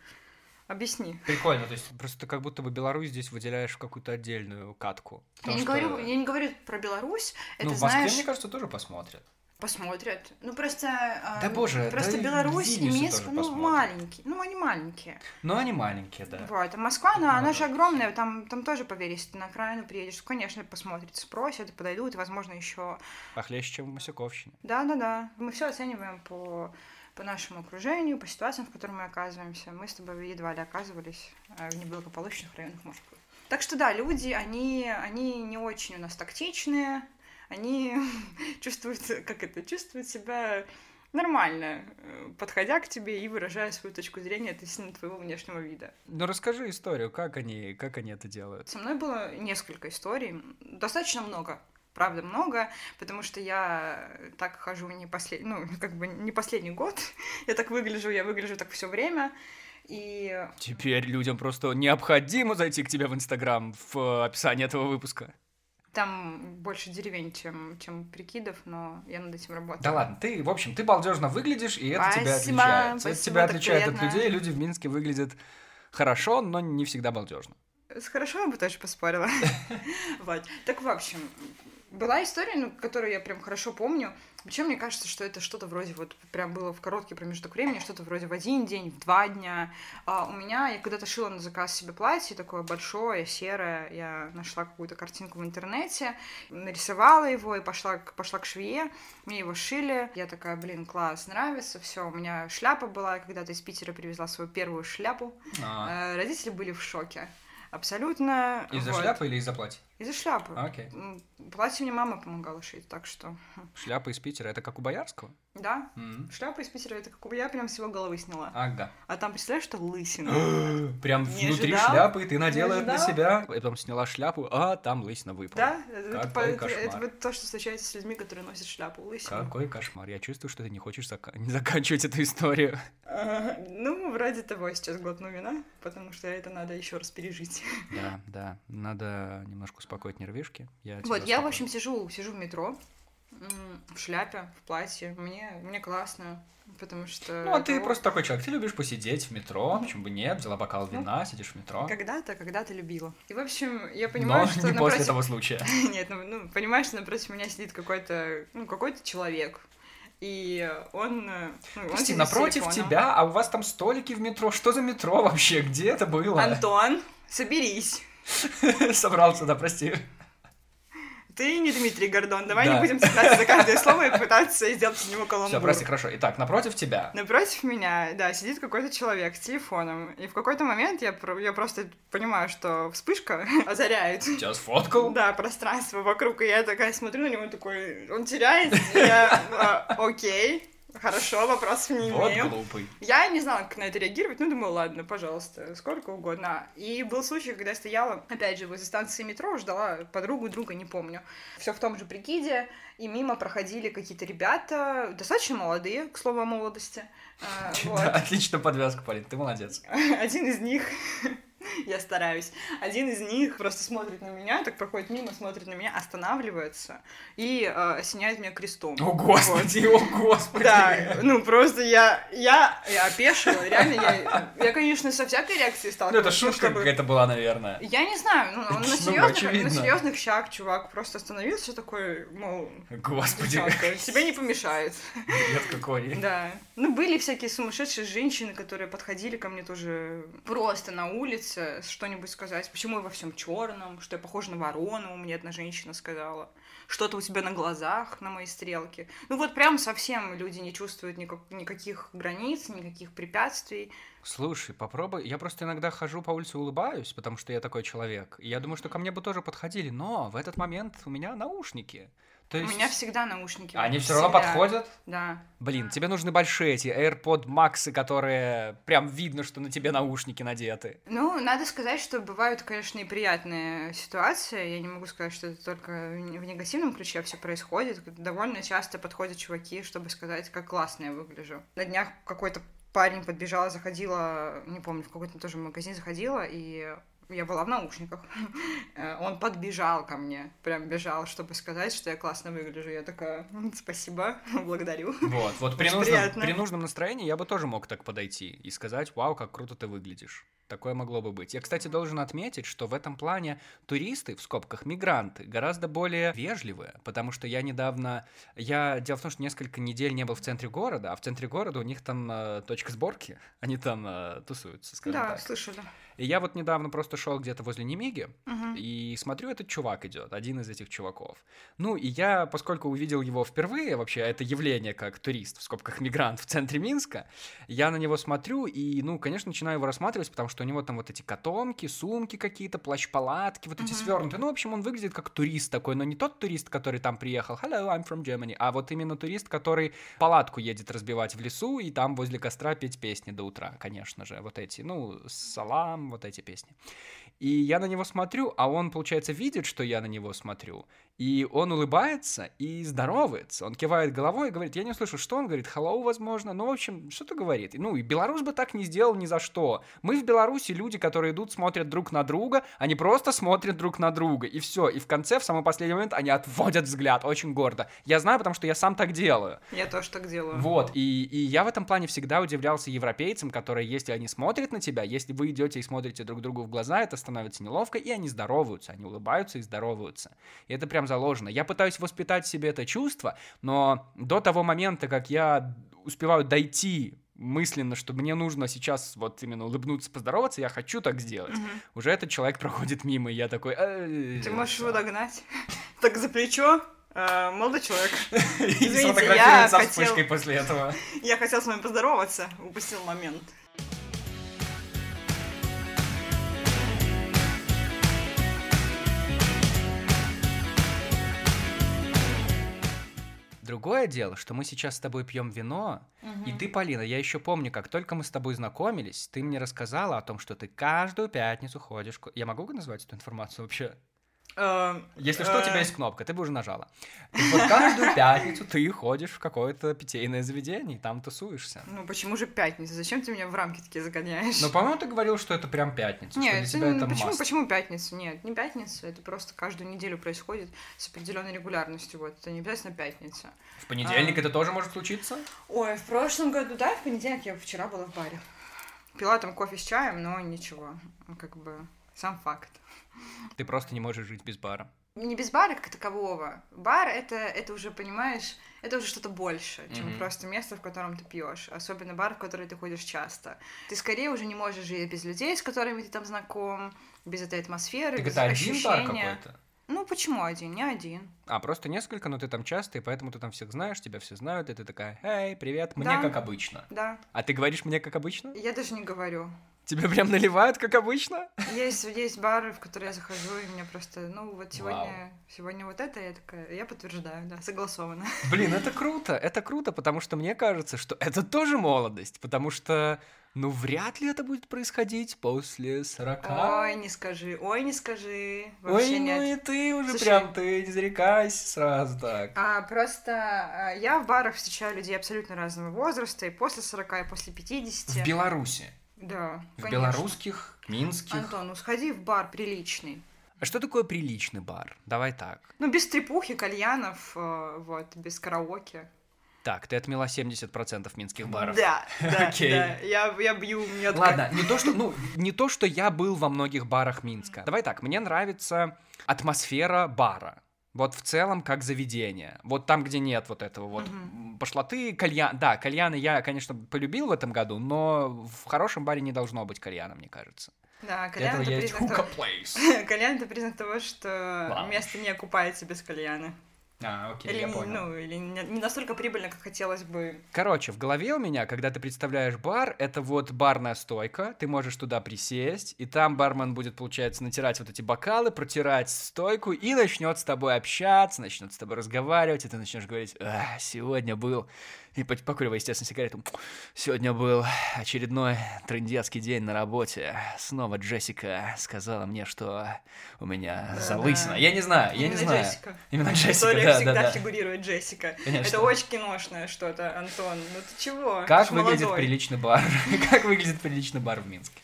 Объясни. Прикольно, то есть просто ты как будто бы Беларусь здесь выделяешь в какую-то отдельную катку. Я не, что, говорю, я не говорю про Беларусь, Ну, это в Москве, знаешь, мне кажется, тоже посмотрят. Посмотрят. Ну просто, а, Да боже, просто да Беларусь и Минск, ну посмотрят. маленькие, ну они маленькие. Но они маленькие, да. Вот, а Москва, она, она Ну, же да. огромная, там, там тоже, поверь, если ты на окраину приедешь, конечно, посмотрят, спросят, подойдут, возможно, еще Похлеще, чем в Масюковщине. Да-да-да. Мы все оцениваем по, по нашему окружению, по ситуациям, в которых мы оказываемся. Мы с тобой едва ли оказывались э, в неблагополучных районах Москвы. Так что да, люди, они, они не очень у нас тактичные, они чувствуют, как это, чувствуют себя нормально э, подходя к тебе и выражая свою точку зрения относительно твоего внешнего вида. Ну расскажи историю, как они, как они это делают? Со мной было несколько историй, достаточно много правда много, потому что я так хожу не послед... ну, как бы не последний год, я так выгляжу, я выгляжу так все время, и... Теперь людям просто необходимо зайти к тебе в Инстаграм в описании этого выпуска. Там больше деревень, чем, чем прикидов, но я над этим работаю. Да ладно, ты, в общем, ты балдежно выглядишь, и это спасибо, тебя отличает. Спасибо, это тебя отличает приятно. от людей. Люди в Минске выглядят хорошо, но не всегда балдежно. С хорошо я бы тоже поспорила. вот. Так, в общем, была история, ну, которую я прям хорошо помню. Причем мне кажется, что это что-то вроде вот прям было в короткий промежуток времени, что-то вроде в один день, в два дня. А у меня, я когда-то шила на заказ себе платье, такое большое, серое, я нашла какую-то картинку в интернете, нарисовала его и пошла, пошла к швее, мне его шили, я такая, блин, класс, нравится, все, у меня шляпа была, когда-то из Питера привезла свою первую шляпу, а. родители были в шоке, абсолютно. Из-за вот. шляпы или из-за платья? Из-за шляпы. Окей. Платье мне мама помогала шить, так что... Хм. Шляпа из Питера, это как у Боярского? Да. Mm-hmm. Шляпа из Питера, это как у... Я прям всего головы сняла. Ага. А там, представляешь, что лысина? прям не внутри ожидал? шляпы ты надела это на себя. И потом сняла шляпу, а там лысина выпала. Да, это, Какой это, это, вот то, что случается с людьми, которые носят шляпу лысину. Какой кошмар. Я чувствую, что ты не хочешь зак... не заканчивать эту историю. ну, вроде того сейчас глотну вина, потому что это надо еще раз пережить. да, да. Надо немножко успокоить нервишки. Я вот, я, в общем, сижу, сижу в метро, в шляпе, в платье. Мне, мне классно, потому что... Ну, а ты просто такой человек, ты любишь посидеть в метро, почему бы нет, взяла бокал вина, ну, сидишь в метро. Когда-то, когда-то любила. И, в общем, я понимаю, Но что... не напротив... после того случая. нет, ну, ну, понимаешь, что напротив меня сидит какой-то, ну, какой-то человек, и он... Ну, Прости, он напротив тебя, а у вас там столики в метро. Что за метро вообще? Где это было? Антон, соберись. Собрался, да, прости. Ты не Дмитрий Гордон, давай да. не будем цепляться за каждое слово и пытаться сделать из него каламбур. Все, прости, хорошо. Итак, напротив тебя. Напротив меня, да, сидит какой-то человек с телефоном. И в какой-то момент я, я просто понимаю, что вспышка озаряет. Сейчас фоткал? Да, пространство вокруг. И я такая смотрю на него, такой, он теряется. Я, а, окей, Хорошо, вопросов не имею. Вот глупый. Я не знала, как на это реагировать, ну, думаю, ладно, пожалуйста, сколько угодно. И был случай, когда я стояла, опять же, возле станции метро, ждала подругу, друга, не помню. Все в том же прикиде, и мимо проходили какие-то ребята, достаточно молодые, к слову о молодости. А, да, отлично подвязка, Полин, ты молодец. Один из них я стараюсь. Один из них просто смотрит на меня, так проходит мимо, смотрит на меня, останавливается и э, осеняет меня крестом. О, Господи, вот. о, Господи! Да, ну просто я, я, я опешила, реально, я, я, конечно, со всякой реакцией стала. Ну, это шутка чтобы... какая-то была, наверное. Я не знаю, ну, он на серьезных, ну, на серьезных щах, чувак, просто остановился такой, мол... Господи! Тебе не помешает. Нет, какой. Да. Ну, были всякие сумасшедшие женщины, которые подходили ко мне тоже просто на улице что-нибудь сказать. Почему я во всем черном, что я похожа на ворону, мне одна женщина сказала. Что-то у тебя на глазах, на моей стрелке. Ну вот прям совсем люди не чувствуют никак, никаких границ, никаких препятствий. Слушай, попробуй. Я просто иногда хожу по улице улыбаюсь, потому что я такой человек. И я думаю, что ко мне бы тоже подходили, но в этот момент у меня наушники. То есть... У меня всегда наушники. Они все равно подходят? Да. Блин, тебе нужны большие эти AirPod Max, которые прям видно, что на тебе наушники надеты. Ну, надо сказать, что бывают, конечно, и приятные ситуации. Я не могу сказать, что это только в негативном ключе все происходит. Довольно часто подходят чуваки, чтобы сказать, как классно я выгляжу. На днях какой-то парень подбежала, заходила, не помню, в какой-то тоже магазин заходила, и я была в наушниках. Э, он подбежал ко мне, прям бежал, чтобы сказать, что я классно выгляжу. Я такая, спасибо, благодарю. Вот, вот при нужном, при нужном настроении я бы тоже мог так подойти и сказать, вау, как круто ты выглядишь. Такое могло бы быть. Я, кстати, должен отметить, что в этом плане туристы, в скобках мигранты, гораздо более вежливые, потому что я недавно... Я... Дело в том, что несколько недель не был в центре города, а в центре города у них там э, точка сборки, они там э, тусуются, скажем да, так. Да, слышали. И я вот недавно просто шел где-то возле Немиги, uh-huh. и смотрю, этот чувак идет, один из этих чуваков. Ну, и я, поскольку увидел его впервые, вообще, это явление как турист, в скобках мигрант в центре Минска, я на него смотрю и, ну, конечно, начинаю его рассматривать, потому что что у него там вот эти котомки, сумки какие-то, плащ-палатки, вот эти свернутые. Ну, в общем, он выглядит как турист такой, но не тот турист, который там приехал, hello, I'm from Germany, а вот именно турист, который палатку едет разбивать в лесу и там возле костра петь песни до утра, конечно же, вот эти, ну, салам, вот эти песни. И я на него смотрю, а он, получается, видит, что я на него смотрю, и он улыбается и здоровается. Он кивает головой и говорит, я не слышу, что он говорит, hello, возможно. Ну, в общем, что-то говорит. Ну, и Беларусь бы так не сделал ни за что. Мы в Беларуси люди, которые идут, смотрят друг на друга, они просто смотрят друг на друга, и все. И в конце, в самый последний момент, они отводят взгляд очень гордо. Я знаю, потому что я сам так делаю. Я тоже так делаю. Вот, и, и я в этом плане всегда удивлялся европейцам, которые, если они смотрят на тебя, если вы идете и смотрите друг другу в глаза, это становится неловко, и они здороваются, они улыбаются и здороваются. И это прям заложено. Я пытаюсь воспитать в себе это чувство, но до того момента, как я успеваю дойти мысленно, что мне нужно сейчас вот именно улыбнуться, поздороваться, я хочу так сделать. Мгм. Уже этот человек проходит мимо, и я такой... «Э, Ты можешь всё». его догнать. Так за плечо. Э, Молодой человек, Извините, я хотел- после этого. я хотел с вами поздороваться, упустил момент. Другое дело, что мы сейчас с тобой пьем вино, и ты, Полина, я еще помню, как только мы с тобой знакомились, ты мне рассказала о том, что ты каждую пятницу ходишь... Я могу назвать эту информацию вообще? Э, Если что, у тебя э, есть кнопка, ты бы уже нажала. Вот каждую пятницу ты ходишь в какое-то питейное заведение, и там тусуешься. Ну почему же пятница? Зачем ты меня в рамки такие загоняешь? Но, по-моему, ты говорил, что это прям пятница, что для Нет, тебя это- это почему, must. почему пятница? Нет, не пятница, это просто каждую неделю происходит с определенной регулярностью. Вот, это не обязательно пятница. В понедельник А. это тоже может случиться? Ой, в прошлом году, да, в понедельник я вчера была в баре. Пила там кофе с чаем, но ничего, как бы сам факт. Ты просто не можешь жить без бара. Не без бара как такового. Бар это, это уже, понимаешь, это уже что-то больше, чем Мгм. просто место, в котором ты пьешь. Особенно бар, в который ты ходишь часто. Ты скорее уже не можешь жить без людей, с которыми ты там знаком, без этой атмосферы, Так без это один бар ощущения. какой-то? Ну почему один? Не один. А, просто несколько, но ты там часто, и поэтому ты там всех знаешь, тебя все знают, и ты такая, эй, привет, мне Да. как обычно. Да. А ты говоришь мне как обычно? Я даже не говорю. Тебе прям наливают как обычно? Есть, есть бары, в которые я захожу, и мне просто, ну, вот сегодня, Вау. сегодня вот это, я такая, я подтверждаю, да, согласовано. Блин, это круто, это круто, потому что мне кажется, что это тоже молодость, потому что, ну, вряд ли это будет происходить после 40. Ой, не скажи, ой, не скажи. Ой, Вообще ну нет. и ты уже Слушай. прям, ты не зарекайся сразу так. А, просто а, я в барах встречаю людей абсолютно разного возраста, и после 40, и после 50. В Беларуси, Да, в конечно. белорусских, минских. Антон, ну сходи в бар приличный. А что такое приличный бар? Давай так. Ну, без трепухи, кальянов, э, вот, без караоке. Так, ты отмела 70% минских баров. Да, да, Окей. да. Я, я бью метко. Ладно, не то, что, ну, не то, что я был во многих барах Минска. Давай так, мне нравится атмосфера бара. Вот в целом как заведение. Вот там, где нет вот этого вот Мгм. пошлоты, кальян. Да, кальяны я, конечно, полюбил в этом году, но в хорошем баре не должно быть кальяна, мне кажется. Да, кальян это есть признак того... Кальян это признак того, что Вау. место не окупается без кальяна. А, окей, или, я понял. ну, или не не настолько прибыльно, как хотелось бы. Короче, в голове у меня, когда ты представляешь бар, это вот барная стойка, ты можешь туда присесть, и там бармен будет, получается, натирать вот эти бокалы, протирать стойку, и начнет с тобой общаться, начнет с тобой разговаривать, и ты начнешь говорить, «А, сегодня был, и по- покуривая, естественно, сигарету, сегодня был очередной трындецкий день на работе, снова Джессика сказала мне, что у меня Да-да. залысина. Я не знаю, я не знаю. Джессика. Именно Джессика, историях да, всегда да, да. фигурирует Джессика. Конечно. Это очень киношное что-то, Антон. Ну ты чего? Как выглядит молодой. приличный бар? Как выглядит приличный бар в Минске?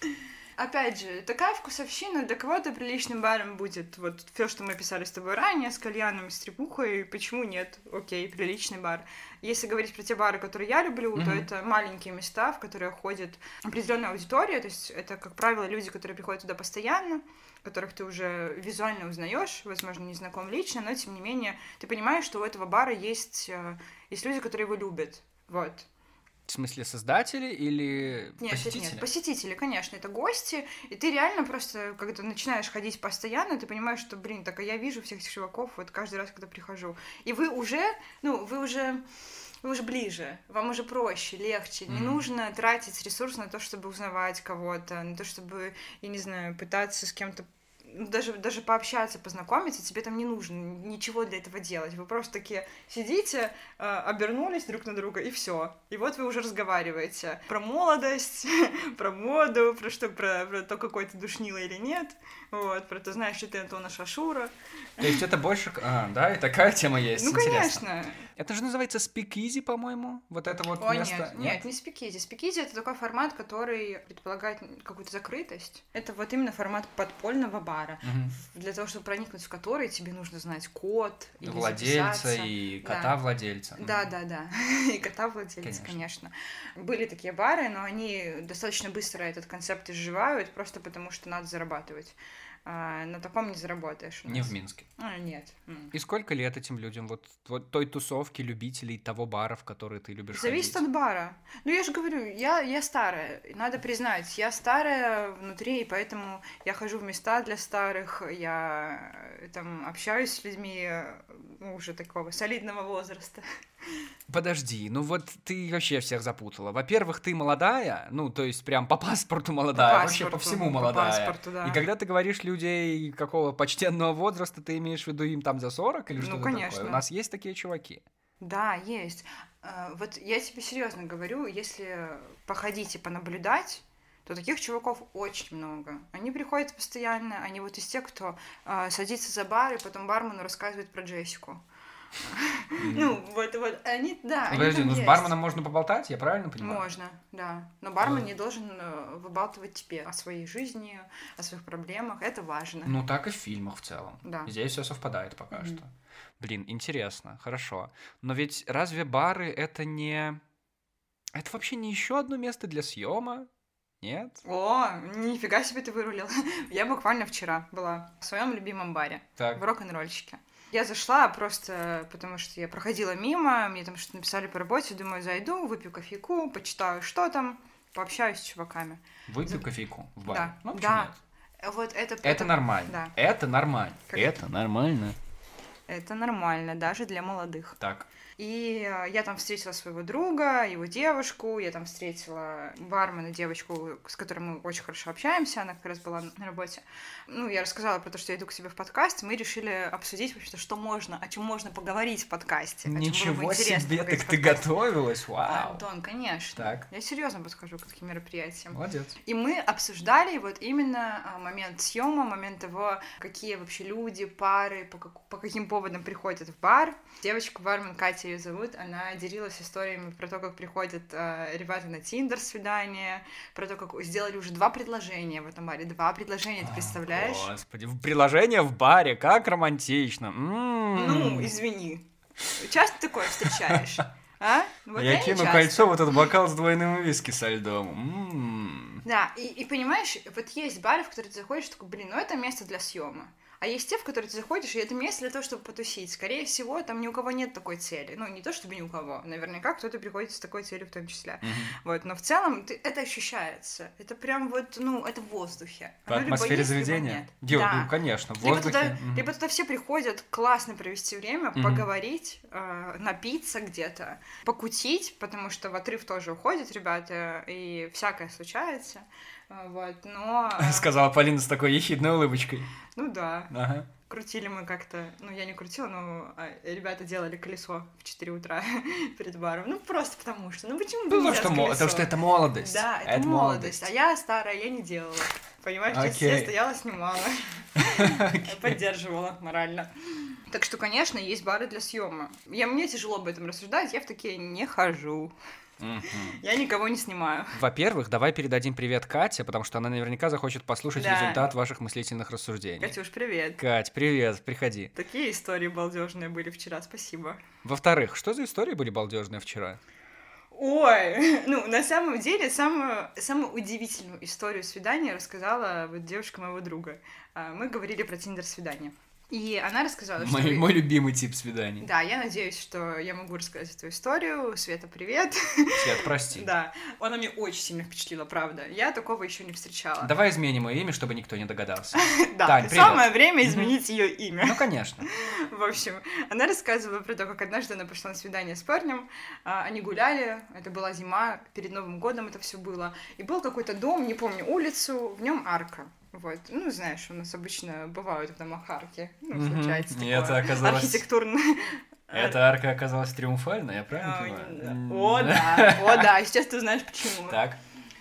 Опять же, такая вкусовщина, для кого-то приличным баром будет вот все, что мы писали с тобой ранее, с кальяном, с трепухой, почему нет? Окей, приличный бар. Если говорить про те бары, которые я люблю, то Мгм. это маленькие места, в которые ходит определенная аудитория, то есть это, как правило, люди, которые приходят туда постоянно, которых ты уже визуально узнаешь, возможно, не знаком лично, но тем не менее ты понимаешь, что у этого бара есть, э, есть люди, которые его любят. Вот. В смысле создатели или Нет, нет, посетители? нет, посетители, конечно, это гости, и ты реально просто, когда начинаешь ходить постоянно, ты понимаешь, что, блин, так а я вижу всех этих чуваков вот каждый раз, когда прихожу. И вы уже, ну, вы уже вы уже ближе, вам уже проще, легче. Mm-hmm. Не нужно тратить ресурс на то, чтобы узнавать кого-то, на то, чтобы, я не знаю, пытаться с кем-то даже, даже пообщаться, познакомиться, тебе там не нужно ничего для этого делать. Вы просто такие сидите, э, обернулись друг на друга, и все. И вот вы уже разговариваете про молодость, про моду, про что, про, про то, какой ты душнила или нет. Вот, про то, знаешь, что ты Антона Шашура. То есть это больше... А, да, и такая тема есть. Ну, Интересно. конечно. Это же называется спикизи, по-моему, вот это вот О, место. Нет, нет, не спикизи. Спикизи — это такой формат, который предполагает какую-то закрытость. Это вот именно формат подпольного бара, угу. для того, чтобы проникнуть в который, тебе нужно знать код или Владельца записаться. и кота-владельца. Да, да, да. И кота-владельца, конечно. Были такие бары, но они достаточно быстро этот концепт изживают, просто потому что надо зарабатывать а, на таком не заработаешь. Не в Минске. А, нет. И сколько лет этим людям, вот, вот той тусовки любителей того бара, в который ты любишь Зависит ходить? от бара. Ну, я же говорю, я, я старая, надо признать, я старая внутри, и поэтому я хожу в места для старых, я э, там общаюсь с людьми ну, уже такого солидного возраста. Подожди, ну вот ты вообще всех запутала. Во-первых, ты молодая, ну, то есть прям по паспорту молодая, по вообще по всему молодая. По паспорту, да. И когда ты говоришь людей какого почтенного возраста, ты имеешь в виду им там за 40 или ну, что-то конечно. такое? У нас есть такие чуваки. Да, есть. А, вот я тебе серьезно говорю, если походить и понаблюдать, то таких чуваков очень много. Они приходят постоянно, они вот из тех, кто э, садится за бар и потом бармену рассказывает про Джессику. Ну, вот, вот, они, да, Подожди, ну с барменом можно поболтать, я правильно понимаю? Можно, да. Но бармен не должен э, выбалтывать тебе о своей жизни, о своих проблемах, это важно. Ну, так и в фильмах в целом. Да. Здесь все совпадает пока что. Блин, интересно, хорошо. Но ведь разве бары это не... Это вообще не еще одно место для съема? Нет? О, нифига себе ты вырулил. Я буквально вчера была в своем любимом баре. Так. В рок-н-ролльчике. Я зашла просто потому, что я проходила мимо, мне там что-то написали по работе, думаю, зайду, выпью кофейку, почитаю, что там, пообщаюсь с чуваками. Выпью За... кофейку в баре? Да, ну, да. Нет? Вот это... Это, это нормально. Да. Это нормально. Как... Это нормально. Это нормально, даже для молодых. Так. И э, я там встретила своего друга, его девушку, я там встретила бармена, девочку, с которой мы очень хорошо общаемся, она как раз была на работе. Ну, я рассказала про то, что я иду к себе в подкаст, мы решили обсудить вообще, что можно, о чем можно поговорить в подкасте. Ничего себе, так ты готовилась, вау. Антон, конечно. Так. Я серьезно подхожу к таким мероприятиям. Молодец. И мы обсуждали вот именно а, момент съема, момент того, какие вообще люди, пары, по, как, по каким поводам приходят в бар. Девочка бармен Катя ее зовут, она делилась историями про то, как приходят э, ребята на Тиндер свидание, про то, как сделали уже два предложения в этом баре. Два предложения, ты представляешь? Господи, приложение в баре, как романтично. М-м-м. Ну, извини. Часто такое встречаешь? А? Вот я, я кину кольцо в этот бокал с двойным виски со льдом. М-м. Да, и, и понимаешь, вот есть бары, в которые ты заходишь, такой, блин, ну это место для съема. А есть те, в которые ты заходишь, и это место для того, чтобы потусить. Скорее всего, там ни у кого нет такой цели. Ну, не то чтобы ни у кого. Наверняка кто-то приходит с такой целью в том числе. Mm-hmm. Вот. Но в целом ты, это ощущается. Это прям вот, ну, это в воздухе. По Оно атмосфере есть, заведения? Нет. да. Ну, конечно, в воздухе. Либо туда, mm-hmm. либо туда все приходят классно провести время, mm-hmm. поговорить, э, напиться где-то, покутить, потому что в отрыв тоже уходят ребята, и всякое случается. А, вот, но... Сказала Полина с такой ехидной улыбочкой. Ну да. Ага. Крутили мы как-то, ну я не крутила, но а, ребята делали колесо в 4 утра перед баром. Ну просто потому что, ну почему ну, что, колесо? потому что это молодость. Да, это, это молодость. молодость. А я старая, я не делала. Понимаешь, okay. я стояла, снимала. okay. Поддерживала морально. Так что, конечно, есть бары для съема. Я, мне тяжело об этом рассуждать, я в такие не хожу. Я никого не снимаю. Во-первых, давай передадим привет Кате, потому что она наверняка захочет послушать да. результат ваших мыслительных рассуждений. Катюш, привет. Кать, привет, приходи. Такие истории балдежные были вчера, спасибо. Во-вторых, что за истории были балдежные вчера? Ой, ну, на самом деле, самую, самую удивительную историю свидания рассказала вот девушка моего друга. А, мы говорили про тиндер-свидание. И она рассказала, что... Мой, мой любимый тип свиданий. Да, я надеюсь, что я могу рассказать эту историю. Света, привет. Свет, прости. Да, она мне очень сильно впечатлила, правда. Я такого еще не встречала. Давай изменим ее имя, чтобы никто не догадался. Да, Тань, самое время изменить ее имя. Ну, конечно. В общем, она рассказывала про то, как однажды она пошла на свидание с парнем, а, они гуляли, это была зима, перед Новым годом это все было, и был какой-то дом, не помню улицу, в нем арка. Вот, ну, знаешь, у нас обычно бывают в домах арки. Ну, Мгм. случается И такое. это оказалось- Архитектурно. Эта арка оказалась триумфальной, я А, правильно понимаю? О, да, о, да, и сейчас ты знаешь почему. Так.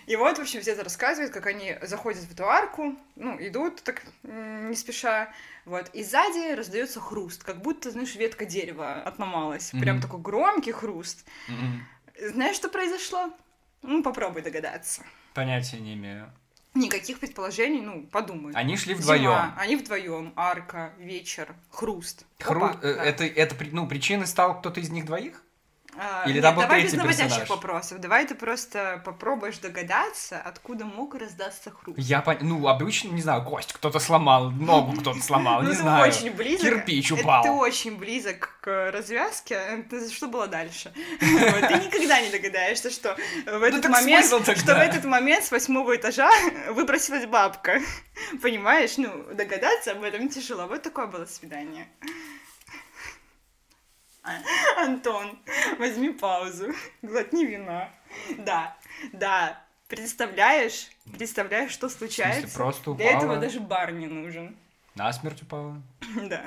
И вот, в общем, Зета рассказывает, как они заходят в эту арку, ну, идут так не спеша, вот, и сзади раздается хруст, как будто, знаешь, ветка дерева отломалась. Прям Мгм. такой громкий хруст. М-м. Знаешь, что произошло? Ну, попробуй догадаться. Понятия не имею. Никаких предположений, ну, подумай. Они шли Зима, вдвоем. Они вдвоем. Арка, вечер, хруст. Хру... Опа, э, да. Это, это ну, причиной стал кто-то из них двоих? А, или нет, там был давай без наводящих персонаж? вопросов. Давай ты просто попробуешь догадаться, откуда мог раздаться хруст. Я пон... Ну, обычно, не знаю, кость кто-то сломал, ногу кто-то сломал, Ну, не ты знаю. очень близок. Кирпич упал. Ты очень близок к развязке. Что было дальше? Ты никогда не догадаешься, что в этот Ну, так момент, что в этот момент с восьмого этажа выбросилась бабка. Понимаешь? Ну, догадаться об этом тяжело. Вот такое было свидание. Антон, возьми паузу, глотни вина. Да, да, представляешь, представляешь, что случается? просто Для этого упала? даже бар не нужен. Насмерть упала. Да.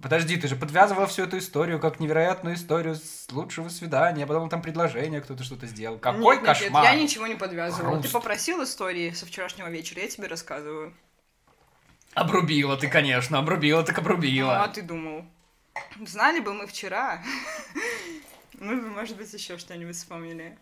Подожди, ты же подвязывала всю эту историю как невероятную историю с лучшего свидания, а потом там предложение кто-то что-то сделал. Какой Нет, нет, нет, кошмар! я ничего не подвязывала. Ты Хруст. попросил истории со вчерашнего вечера, я тебе рассказываю. Обрубила ты, конечно, обрубила, так Ну, а обрубила. ты думал? Знали бы мы вчера, мы бы, может быть, еще что-нибудь вспомнили.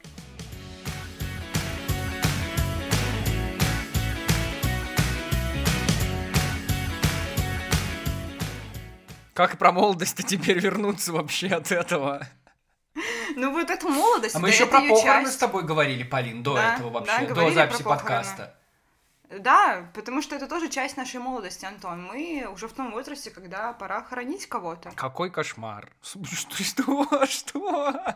Как про молодость теперь вернуться вообще от этого? Ну, вот эту молодость, А мы да, еще это про похороны часть. с тобой говорили, Полин, до Да, этого да, вообще, до говорили записи про похороны. подкаста. Да, потому что это тоже часть нашей молодости, Антон. Мы уже в том возрасте, когда пора хоронить кого-то. Какой кошмар. Что? Что? Что?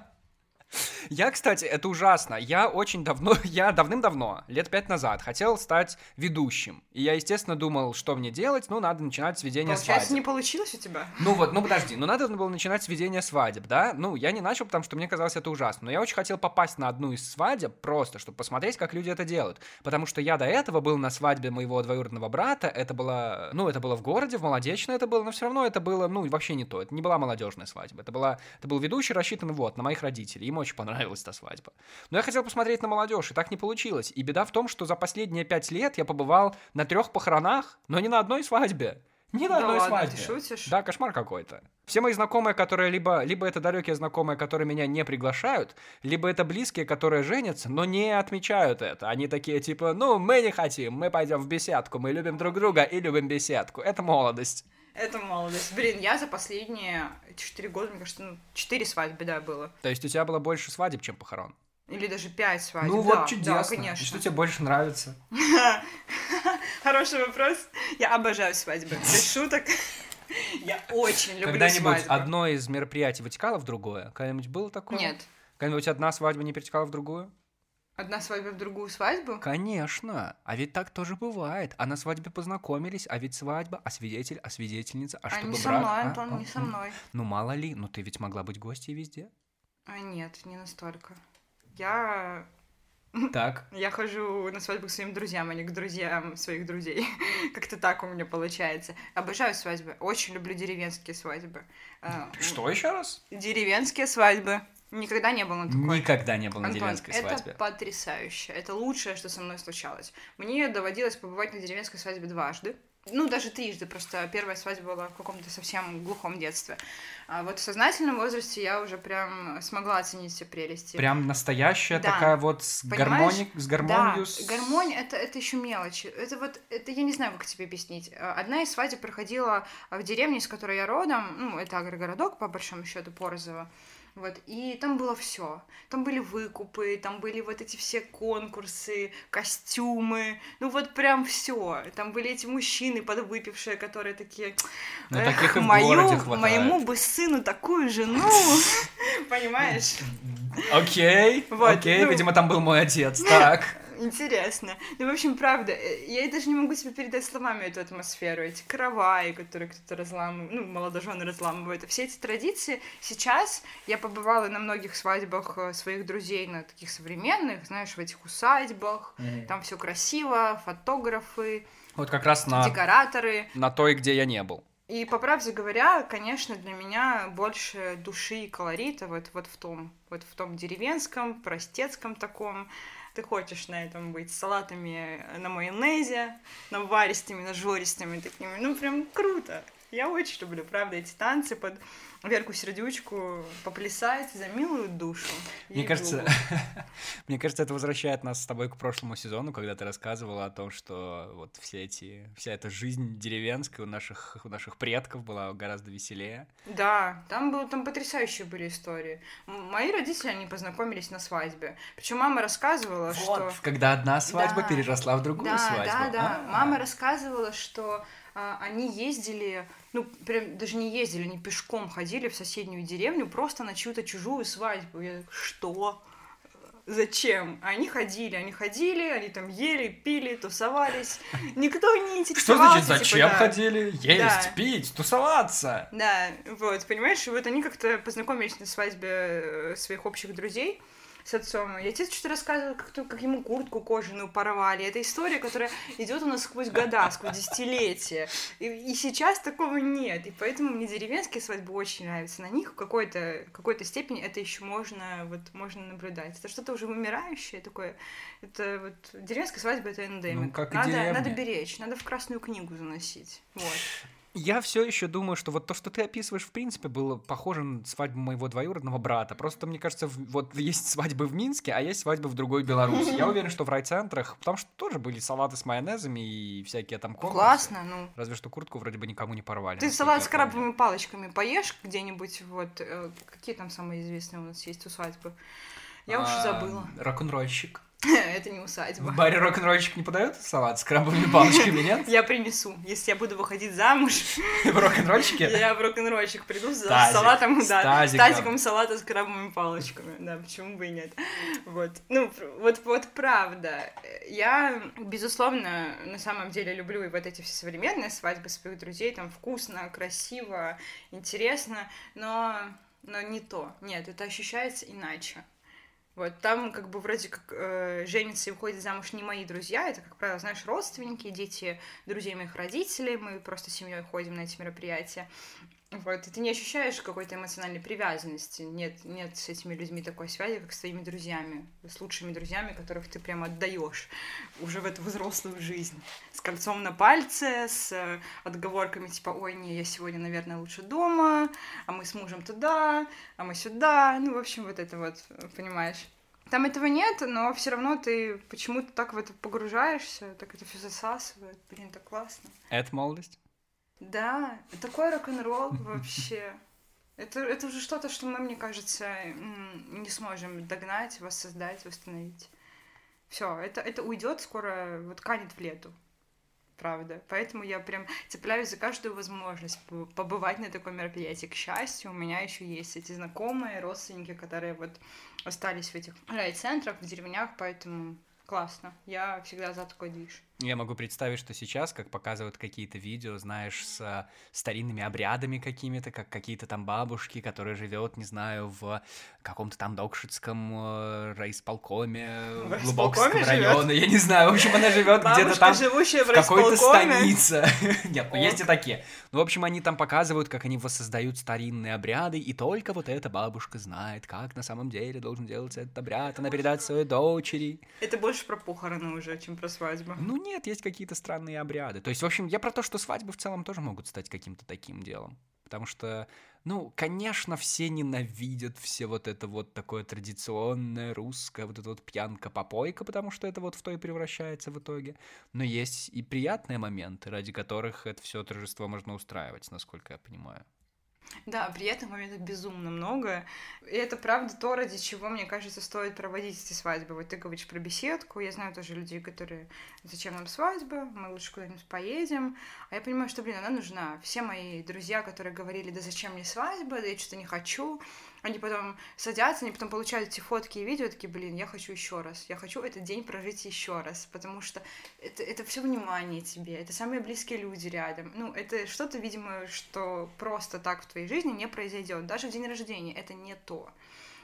Я, кстати, это ужасно. Я очень давно, я давным-давно, лет пять назад, хотел стать ведущим. И я, естественно, думал, что мне делать. Ну, надо начинать с ведения Получается, свадеб. не получилось у тебя? Ну вот, ну подожди, ну надо было начинать с ведения свадеб, да? Ну, я не начал, потому что мне казалось это ужасно. Но я очень хотел попасть на одну из свадеб просто, чтобы посмотреть, как люди это делают. Потому что я до этого был на свадьбе моего двоюродного брата. Это было, ну, это было в городе, в Молодечно это было, но все равно это было, ну, вообще не то. Это не была молодежная свадьба. Это, была, это был ведущий, рассчитанный вот, на моих родителей. Им очень понравилась та свадьба. Но я хотел посмотреть на молодежь, и так не получилось. И беда в том, что за последние пять лет я побывал на трех похоронах, но не на одной свадьбе. Ни на Да одной ладно, свадьбе. ты шутишь? Да, кошмар какой-то. Все мои знакомые, которые либо, либо это далекие знакомые, которые меня не приглашают, либо это близкие, которые женятся, но не отмечают это. Они такие типа, ну, мы не хотим, мы пойдем в беседку, мы любим друг друга и любим беседку. Это молодость. Это молодость. Блин, я за последние четыре года, мне кажется, ну, четыре свадьбы, да, было. То есть у тебя было больше свадеб, чем похорон? Или даже пять свадеб. ну да, вот чудесно. Да, И конечно. что тебе больше нравится? Хороший вопрос. Я обожаю свадьбы. Без шуток. Я очень люблю Когда-нибудь одно из мероприятий вытекало в другое? Когда-нибудь было такое? Нет. Когда-нибудь одна свадьба не перетекала в другую? Одна свадьба в другую свадьбу? Конечно, а ведь так тоже бывает. А на свадьбе познакомились, а ведь свадьба, а свидетель, а свидетельница, а, А чтобы не со брак, мной, а? Антон, А, не со мной. Ну мало ли, ну ты ведь могла быть гостьей везде. А нет, не настолько. Я... Так. Я хожу на свадьбу к своим друзьям, а не к друзьям своих друзей. Как-то так у меня получается. Обожаю свадьбы. Очень люблю деревенские свадьбы. А, Что еще раз? Деревенские свадьбы. Никогда не было на такой. Никогда не был на Антон, деревенской это свадьбе. потрясающе. Это лучшее, что со мной случалось. Мне доводилось побывать на деревенской свадьбе дважды. Ну, даже трижды, просто первая свадьба была в каком-то совсем глухом детстве. А вот в сознательном возрасте я уже прям смогла оценить все прелести. Прям настоящая Да. такая вот с, гармони... с гармонию. Да, с- гармонь это, это еще мелочи. Это вот, это я не знаю, как тебе объяснить. А, Одна из свадеб проходила в деревне, из которой я родом, ну, это агрогородок, по большому счету, Порозово. Вот, и там было все. Там были выкупы, там были вот эти все конкурсы, костюмы, ну вот прям все. Там были эти мужчины подвыпившие, которые такие, ну, в мою, моему бы сыну такую жену, понимаешь? Окей, окей, ну видимо, там был мой отец, так. Интересно. Ну, в общем, правда, э, я даже не могу себе передать словами эту атмосферу, эти караваи, которые кто-то разламывает, ну, молодожены разламывают. Все эти традиции сейчас я побывала на многих свадьбах э, своих друзей, на таких современных, знаешь, в этих усадьбах, mm-hmm. там все красиво, фотографы, вот как раз на декораторы. На той, где я не был. И по правде говоря, конечно, для меня больше души и колорита вот, вот в том, вот в том деревенском, простецком таком, ты хочешь на этом быть, с салатами на майонезе, наваристыми, нажористыми такими, ну прям круто. Я очень люблю, правда, эти танцы под Верку Сердючку поплясать за милую душу. Мне кажется, мне кажется, это возвращает нас с тобой к прошлому сезону, когда ты рассказывала о том, что вот все эти, вся эта жизнь деревенская у наших, у наших предков была гораздо веселее. Да, там, был, там потрясающие были истории. Мои родители, они познакомились на свадьбе. Причем мама рассказывала, вот, что... когда одна свадьба да, переросла в другую да, свадьбу. Да, да, А-а-а. Мама рассказывала, что а, они ездили, ну, прям даже не ездили, они пешком ходили в соседнюю деревню просто на чью-то чужую свадьбу. Я что? Зачем? Они ходили, они ходили, они там ели, пили, тусовались. Никто не интересовался. Что значит, типа, зачем типа, да. ходили? Есть, да. пить, тусоваться. Да, вот, понимаешь, вот они как-то познакомились на свадьбе э, своих общих друзей с отцом. И отец что-то рассказывал, как, как ему куртку кожаную порвали. Это история, которая идет у нас сквозь года, сквозь десятилетия. И, и сейчас такого нет. И поэтому мне деревенские свадьбы очень нравятся. На них в какой-то какой степени это еще можно, вот, можно наблюдать. Это что-то уже вымирающее такое. Это вот деревенская свадьба это эндемик. Ну, как надо, надо беречь, надо в красную книгу заносить. Вот. Я все еще думаю, что вот то, что ты описываешь, в принципе, было похоже на свадьбу моего двоюродного брата. Просто, мне кажется, вот есть свадьбы в Минске, а есть свадьбы в другой Беларуси. Я уверен, что в райцентрах, потому что тоже были салаты с майонезами и всякие там конкурсы. Классно, ну. Разве что куртку вроде бы никому не порвали. Ты салат с крабовыми палочками поешь где-нибудь, вот, э, какие там самые известные у нас есть усадьбы? Я а, уже забыла. Рок-н-ролльщик. Это не усадьба. В баре рок-н-ролльщик не подают салат с крабовыми палочками, нет? Я принесу. Если я буду выходить замуж... В рок-н-ролльщике? Я в рок-н-ролльщик приду с салатом, да, с тазиком салата с крабовыми палочками. Да, почему бы и нет. Вот. Ну, вот, вот правда. Я, безусловно, на самом деле люблю и вот эти все современные свадьбы своих друзей. Там вкусно, красиво, интересно, но но не то. Нет, это ощущается иначе. Вот там как бы вроде как э, женятся и выходят замуж не мои друзья, это, как правило, знаешь, родственники, дети друзей моих родителей, мы просто семьей ходим на эти мероприятия. Вот, и ты не ощущаешь какой-то эмоциональной привязанности. Нет, нет с этими людьми такой связи, как с твоими друзьями, с лучшими друзьями, которых ты прямо отдаешь уже в эту взрослую жизнь. С кольцом на пальце, с э, отговорками типа, ой, не, я сегодня, наверное, лучше дома, а мы с мужем туда, а мы сюда. Ну, в общем, вот это вот, понимаешь. Там этого нет, но все равно ты почему-то так в это погружаешься, так это все засасывает. Блин, так классно. Это молодость? Да, такой рок-н-ролл вообще. Это, это уже что-то, что мы, мне кажется, не сможем догнать, воссоздать, восстановить. Все, это, это уйдет скоро, вот канет в лету. Правда. Поэтому я прям цепляюсь за каждую возможность побывать на таком мероприятии. К счастью, у меня еще есть эти знакомые, родственники, которые вот остались в этих райцентрах, в деревнях, поэтому классно. Я всегда за такой движ. Я могу представить, что сейчас, как показывают какие-то видео, знаешь, с э, старинными обрядами какими-то, как какие-то там бабушки, которые живет, не знаю, в каком-то там Докшицком э, райисполкоме, Глубокского района, я не знаю, в общем, она живет где-то там живущая в, в какой-то станице. Нет, ну есть и такие. Ну, в общем, они там показывают, как они воссоздают старинные обряды, и только вот эта бабушка знает, как на самом деле должен делаться этот обряд, она передает своей дочери. Это больше про похороны уже, чем про свадьбу. Ну, нет, нет, есть какие-то странные обряды. То есть, в общем, я про то, что свадьбы в целом тоже могут стать каким-то таким делом. Потому что, ну, конечно, все ненавидят все вот это вот такое традиционное русское, вот это вот пьянка-попойка, потому что это вот в то и превращается в итоге. Но есть и приятные моменты, ради которых это все торжество можно устраивать, насколько я понимаю. Да, приятных моментов безумно много. И это правда то, ради чего, мне кажется, стоит проводить эти свадьбы. Вот ты говоришь про беседку. Я знаю тоже людей, которые зачем нам свадьба, мы лучше куда-нибудь поедем. А я понимаю, что, блин, она нужна. Все мои друзья, которые говорили, да зачем мне свадьба, да я что-то не хочу, они потом садятся, они потом получают эти фотки и видео, такие, блин, я хочу еще раз, я хочу этот день прожить еще раз, потому что это, это все внимание тебе, это самые близкие люди рядом. Ну, это что-то, видимо, что просто так в твоей жизни не произойдет. Даже в день рождения это не то.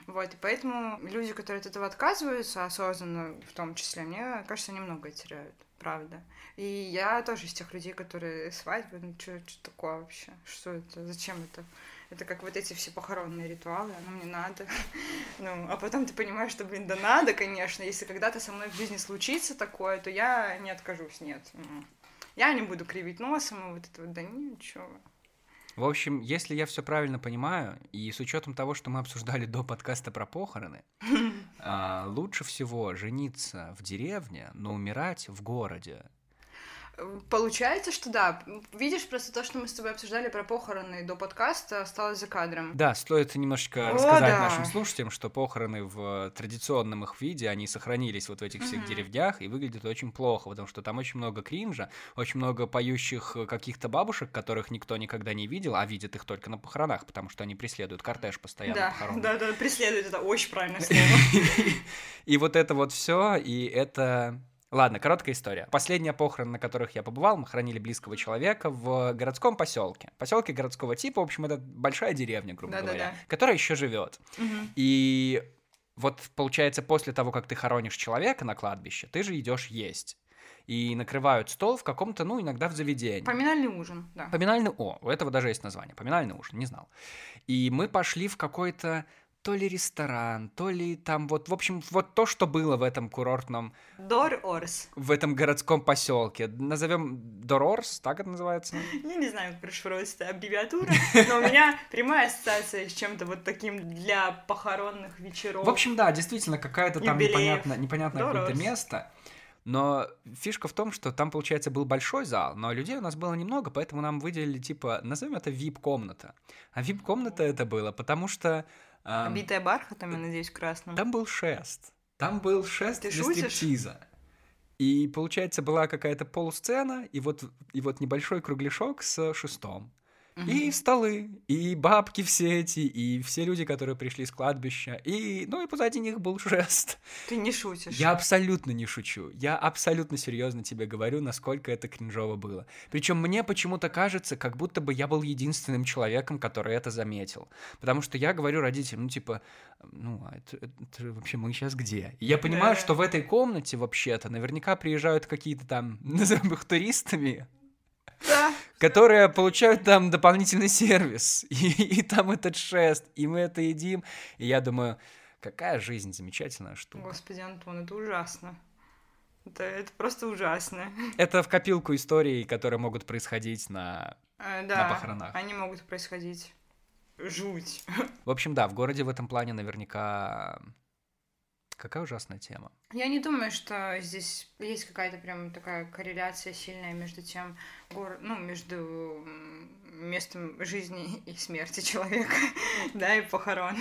Вот, и поэтому люди, которые от этого отказываются, осознанно в том числе, мне кажется, они многое теряют, правда. И я тоже из тех людей, которые свадьбы, ну что такое вообще? Что это? Зачем это? Это как вот эти все похоронные ритуалы, оно мне надо. ну, а потом ты понимаешь, что, блин, да надо, конечно. Если когда-то со мной в жизни случится такое, то я не откажусь, нет. Я не буду кривить носом, и вот это вот, да ничего. В общем, если я все правильно понимаю, и с учетом того, что мы обсуждали до подкаста про похороны, а, лучше всего жениться в деревне, но умирать в городе. Получается, что да. Видишь, просто то, что мы с тобой обсуждали про похороны до подкаста, осталось за кадром. Да, стоит немножечко О, рассказать да. нашим слушателям, что похороны в традиционном их виде, они сохранились вот в этих всех угу. деревнях и выглядят очень плохо, потому что там очень много кринжа, очень много поющих каких-то бабушек, которых никто никогда не видел, а видят их только на похоронах, потому что они преследуют кортеж постоянно да, похорон. Да, да, преследуют, это очень правильное слово. И вот это вот все, и это Ладно, короткая история. Последняя похорон, на которых я побывал, мы хранили близкого человека в городском поселке. Поселке городского типа, в общем, это большая деревня, грубо да, говоря, да, да. которая еще живет. Угу. И вот получается, после того, как ты хоронишь человека на кладбище, ты же идешь есть. И накрывают стол в каком-то, ну, иногда в заведении. Поминальный ужин, да. Поминальный, о, у этого даже есть название, поминальный ужин, не знал. И мы пошли в какой-то то ли ресторан, то ли там вот, в общем, вот то, что было в этом курортном... Дор-Орс. В этом городском поселке. Назовем Дор-Орс, так это называется? Я не знаю, как расшифровывается аббревиатура, но у меня прямая ассоциация с чем-то вот таким для похоронных вечеров. В общем, да, действительно, какая-то там непонятное, непонятное какое-то место. Но фишка в том, что там, получается, был большой зал, но людей у нас было немного, поэтому нам выделили, типа, назовем это VIP-комната. А VIP-комната это было, потому что Обитая бархатом, я надеюсь, красным. Там был шест. Там был шест Ты для шутишь? стриптиза. И, получается, была какая-то полусцена, и вот, и вот небольшой кругляшок с шестом. И столы, и бабки все эти, и все люди, которые пришли с кладбища, и, ну, и позади них был жест. Ты не шутишь. Я абсолютно не шучу. Я абсолютно серьезно тебе говорю, насколько это кринжово было. Причем мне почему-то кажется, как будто бы я был единственным человеком, который это заметил. Потому что я говорю родителям, ну, типа, ну, а это, это вообще мы сейчас где? И я понимаю, да. что в этой комнате вообще-то наверняка приезжают какие-то там, назовем их туристами, да. которые получают там дополнительный сервис, и, и там этот шест, и мы это едим. И я думаю, какая жизнь замечательная штука. Господи, Антон, это ужасно. Это, это просто ужасно. Это в копилку историй, которые могут происходить на, а, да, на похоронах. Они могут происходить. Жуть. В общем, да, в городе в этом плане наверняка Какая ужасная тема. Я не думаю, что здесь есть какая-то прям такая корреляция сильная между тем, гор... ну, между местом жизни и смерти человека, да, и похорон,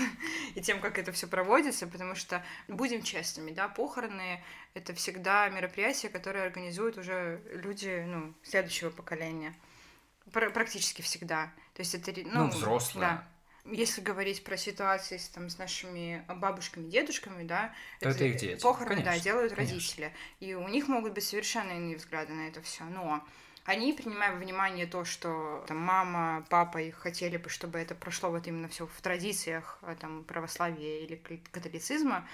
и тем, как это все проводится, потому что, будем честными, да, похороны — это всегда мероприятие, которое организуют уже люди, ну, следующего поколения. Пр практически всегда. То есть это, ну, ну взрослые. Да, если говорить про ситуации с, там, с нашими бабушками, дедушками, да, то это, это их дети. Похороны, конечно, да, делают конечно. родители. И у них могут быть совершенно иные взгляды на это все. Но они, принимая во внимание то, что там, мама, папа их хотели бы, чтобы это прошло вот именно все в традициях а, там, православия или католицизма,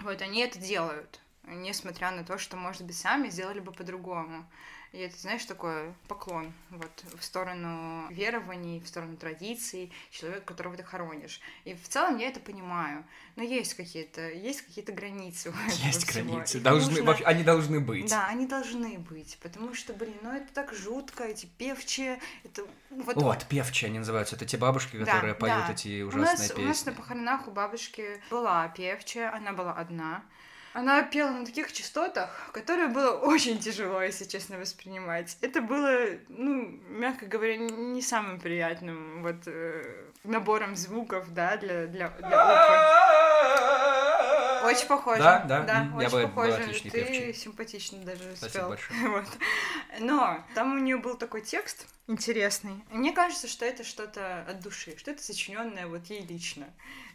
вот они это делают, несмотря на то, что, может быть, сами сделали бы по-другому. И это, знаешь, такой поклон вот в сторону верований, в сторону традиций, человека, которого ты хоронишь. И в целом я это понимаю. Но есть какие-то, есть какие-то границы. Есть границы. Должны, нужно... они должны быть. Да, они должны быть. Потому что, блин, ну это так жутко, эти певчие. Это, вот, вот, певчие они называются. Это те бабушки, которые да, поют да. эти ужасные у нас, песни. У нас на похоронах у бабушки была певчая, она была одна. Она пела на таких частотах, которые было очень тяжело, если честно, воспринимать. Это было, ну, мягко говоря, не самым приятным вот э, набором звуков, да, для, для, для уха. Очень похоже. Да, да, да я очень бы похоже. Ты певчий. симпатично даже Спасибо спел. большое. Вот. Но там у нее был такой текст интересный. Мне кажется, что это что-то от души, что это сочиненное вот ей лично.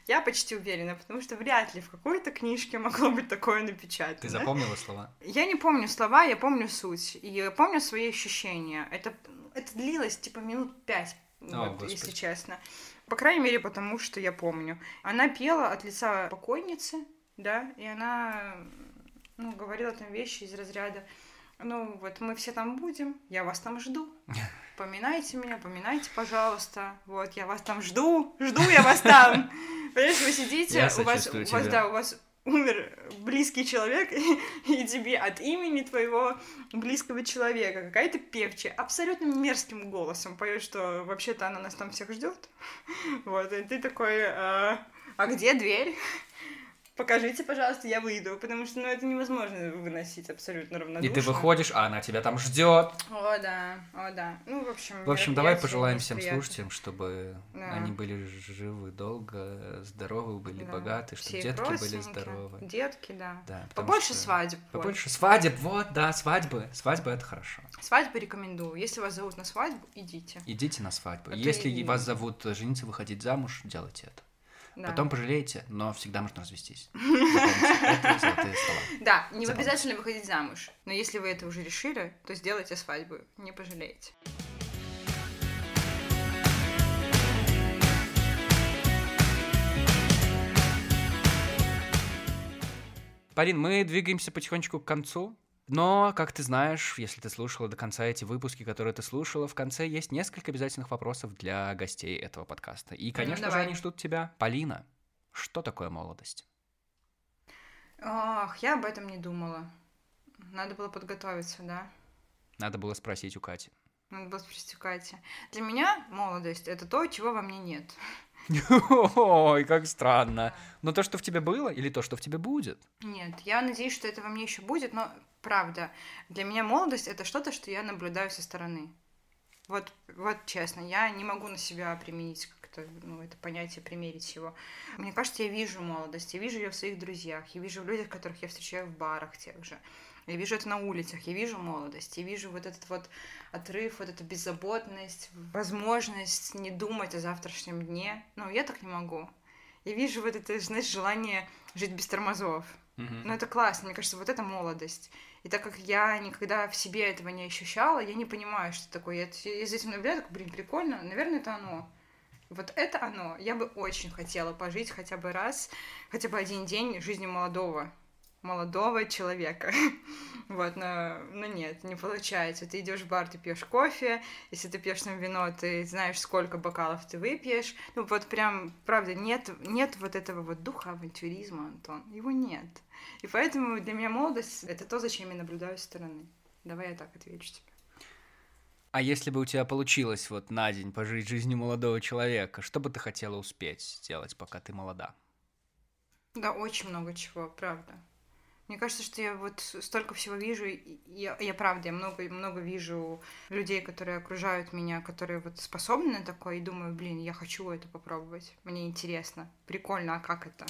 Я почти уверена, потому что вряд ли в какой-то книжке могло быть такое напечатано. Ты запомнила слова? Я не помню слова, я помню суть. И я помню свои ощущения. Это, это длилось типа минут пять, О, вот, если честно. По крайней мере, потому что я помню. Она пела от лица покойницы, да, и она ну, говорила там вещи из разряда ну вот мы все там будем, я вас там жду. Поминайте меня, поминайте, пожалуйста. Вот, я вас там жду, жду я вас там. Понимаешь, вы сидите, у вас, у вас, да, у вас умер близкий человек, и тебе от имени твоего близкого человека какая-то певчая абсолютно мерзким голосом поет, что вообще-то она нас там всех ждет. Вот, и ты такой, а, а где дверь? Покажите, пожалуйста, я выйду, потому что, ну, это невозможно выносить абсолютно И равнодушно. ты выходишь, а она тебя там ждет. О, да, о, да. Ну, в общем... В общем, давай пожелаем всем слушателям, чтобы Да. они были живы долго, здоровы были, Да. богаты, чтобы Все детки были здоровы. Детки, да. Да, Побольше что- свадеб. вот. Побольше свадеб, вот, да, свадьбы. Свадьбы это хорошо. Свадьбы рекомендую. Если вас зовут на свадьбу, идите. Идите на свадьбу. Это Если и- вас зовут жениться, выходить замуж, делайте это. Да. Потом пожалеете, но всегда можно развестись. Да, не обязательно выходить замуж. Но если вы это уже решили, то сделайте свадьбу. Не пожалеете. Полин, мы двигаемся потихонечку к концу. Но, как ты знаешь, если ты слушала до конца эти выпуски, которые ты слушала, в конце есть несколько обязательных вопросов для гостей этого подкаста. И, конечно же, давай. они ждут тебя. Полина, что такое молодость? Ох, я об этом не думала. Надо было подготовиться, да? Надо было спросить у Кати. Надо было спросить у Кати. Для меня молодость — это то, чего во мне нет. Ой, как странно. Но то, что в тебе было, или то, что в тебе будет? Нет, я надеюсь, что это во мне еще будет, но правда, для меня молодость это что-то, что я наблюдаю со стороны. Вот, вот честно, я не могу на себя применить как-то, ну, это понятие, примерить его. Мне кажется, я вижу молодость, я вижу ее в своих друзьях, я вижу в людях, которых я встречаю в барах тех же. Я вижу это на улицах, я вижу молодость, я вижу вот этот вот отрыв, вот эту беззаботность, возможность не думать о завтрашнем дне. Ну, я так не могу. Я вижу вот это, знаешь, желание жить без тормозов. Мгм. Ну, это классно, мне кажется, вот это молодость. И так как я никогда в себе этого не ощущала, я не понимаю, что такое. Я, я за этим наблюдаю, так, блин, прикольно, наверное, это оно. Вот это оно. Я бы очень хотела пожить хотя бы раз, хотя бы один день жизни молодого, молодого человека. Вот, но, но нет, не получается. Ты идешь в бар, ты пьешь кофе, если ты пьешь там вино, ты знаешь, сколько бокалов ты выпьешь. Ну, вот прям, правда, нет, нет вот этого вот духа авантюризма, Антон. Его нет. И поэтому для меня молодость — это то, зачем я наблюдаю со стороны. Давай я так отвечу тебе. А если бы у тебя получилось вот на день пожить жизнью молодого человека, что бы ты хотела успеть сделать, пока ты молода? Да, очень много чего, правда. Мне кажется, что я вот столько всего вижу, и я, я правда, я много, много вижу людей, которые окружают меня, которые вот способны на такое, и думаю, блин, я хочу это попробовать, мне интересно, прикольно, а как это?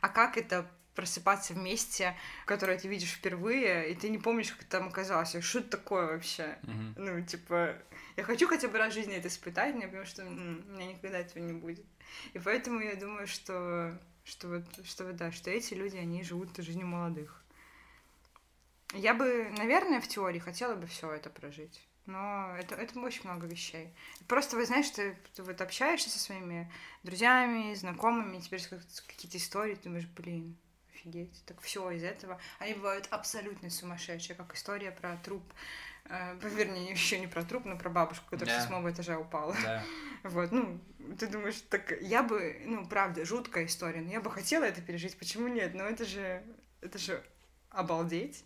А как это просыпаться вместе, которое ты видишь впервые, и ты не помнишь, как там оказался, что это такое вообще? Мгм. Ну, типа, я хочу хотя бы раз в жизни это испытать, но я понимаю, что м, у меня никогда этого не будет. И поэтому я думаю, что, что вот, что вот, да, что эти люди, они живут жизнью молодых. Я бы, наверное, в теории хотела бы все это прожить. Но это, это очень много вещей. Просто, вы знаешь, ты, ты вот общаешься со своими друзьями, знакомыми, теперь какие-то истории, ты думаешь, блин, офигеть, так все из этого. Они бывают абсолютно сумасшедшие, как история про труп, э, вернее, еще не про труп, но про бабушку, которая Да. с седьмого этажа упала. Да. Вот, ну, ты думаешь, так я бы, ну, правда, жуткая история, но я бы хотела это пережить, почему нет? Ну, это же, это же обалдеть.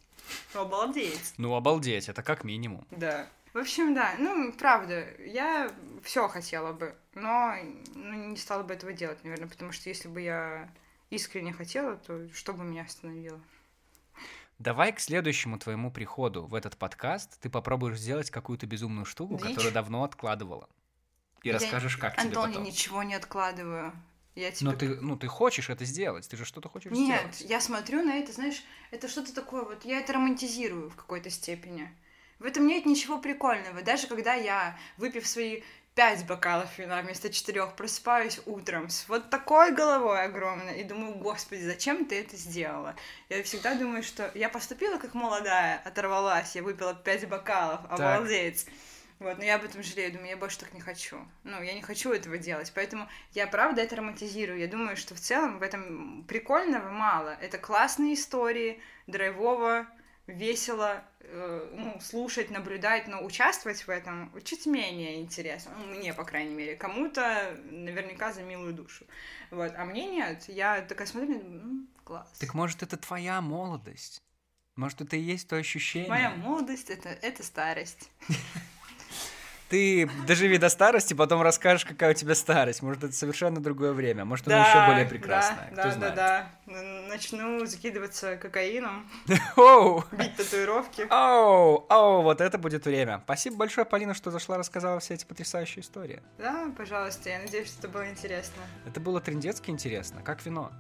Обалдеть. Ну, обалдеть, это как минимум. Да. В общем, да, ну, правда, я все хотела бы, но ну, не стала бы этого делать, наверное, потому что если бы я искренне хотела, то что бы меня остановило? Давай к следующему твоему приходу в этот подкаст ты попробуешь сделать какую-то безумную штуку, Дичь? которую давно откладывала. И Я- расскажешь, как тебе Антон, я потом. ничего не откладываю. Я тебе Но ты, ну, ты хочешь это сделать, ты же что-то хочешь Нет, сделать. я смотрю на это, знаешь, это что-то такое, вот я это романтизирую в какой-то степени. В этом нет ничего прикольного. Даже когда я, выпив свои пять бокалов вина вместо четырех, просыпаюсь утром с вот такой головой огромной и думаю, господи, зачем ты это сделала? Я всегда думаю, что я поступила как молодая, оторвалась, я выпила пять бокалов, обалдеть. Вот, но я об этом жалею, думаю, я больше так не хочу. Ну, я не хочу этого делать, поэтому я правда это романтизирую. Я думаю, что в целом в этом прикольного мало. Это классные истории, драйвово, весело, э, ну, слушать, наблюдать, но участвовать в этом чуть менее интересно. Ну, мне, по крайней мере. Кому-то наверняка за милую душу. Вот, а мне нет. Я такая смотрю, «М, класс. Так может, это твоя молодость? Может, это и есть то ощущение? Моя молодость это, это старость. Ты доживи до старости, потом расскажешь, какая у тебя старость. Может, это совершенно другое время. Может, оно еще более прекрасное. Да, Кто да, знает. да, да. Начну закидываться кокаином, Оу! бить татуировки. Оу, оу, вот это будет время. Спасибо большое, Полина, что зашла, рассказала все эти потрясающие истории. Да, пожалуйста, я надеюсь, что это было интересно. Это было трендецки интересно, как вино.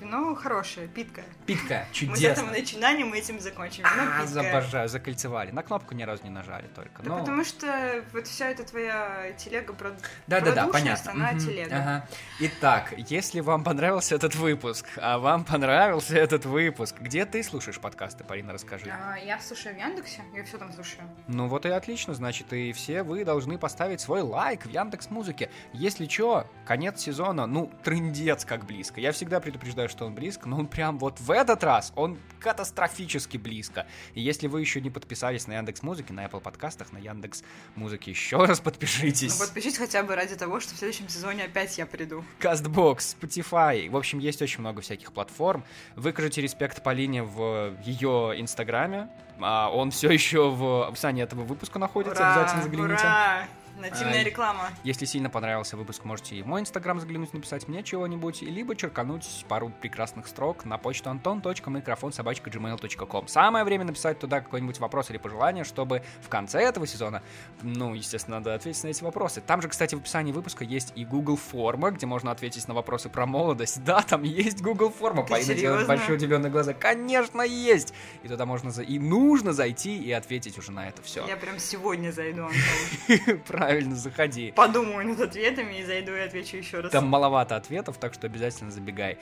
Вино хорошее, питкое. Питка, Мы с этого чудесно. начинаем, мы этим закончим. А, обожаю, закольцевали. На кнопку ни разу не нажали только. Да но- потому что вот вся эта твоя телега про Да-да-да, продушность, понятно. она Мгм, телега. ага. Итак, если вам понравился этот выпуск, а вам понравился этот выпуск, где ты слушаешь подкасты, Полина, расскажи. А, я слушаю в Яндексе, я все там слушаю. Ну вот и отлично, значит, и все вы должны поставить свой лайк в Яндекс Музыке. Если чё, конец сезона, ну, трындец как близко. Я всегда предупреждаю, что он близко, но он прям вот в этот раз, он катастрофически близко. И если вы еще не подписались на Яндекс Музыке, на Apple подкастах, на Яндекс Музыке, еще раз подпишитесь. Ну, подпишись хотя бы ради того, что в следующем сезоне опять я приду. Castbox, Spotify. В общем, есть очень много всяких платформ. Выкажите респект Полине в ее инстаграме. А он все еще в описании этого выпуска находится. Ура, Обязательно загляните. Ура! Нативная Ай. реклама. Если сильно понравился выпуск, можете и в мой инстаграм заглянуть, написать мне чего-нибудь, либо черкануть пару прекрасных строк на почту anton.микрофон.gmail.com. Самое время написать туда какой-нибудь вопрос или пожелание, чтобы в конце этого сезона, ну, естественно, надо ответить на эти вопросы. Там же, кстати, в описании выпуска есть и Google форма, где можно ответить на вопросы про молодость. Да, там есть Google форма. Ты Полина делает большие удивленные глаза. Конечно, есть! И туда можно за... и нужно зайти и ответить уже на это все. Я прям сегодня зайду, Антон. Правильно, заходи. Подумаю над ответами и зайду и отвечу еще раз. Там маловато ответов, так что обязательно забегай.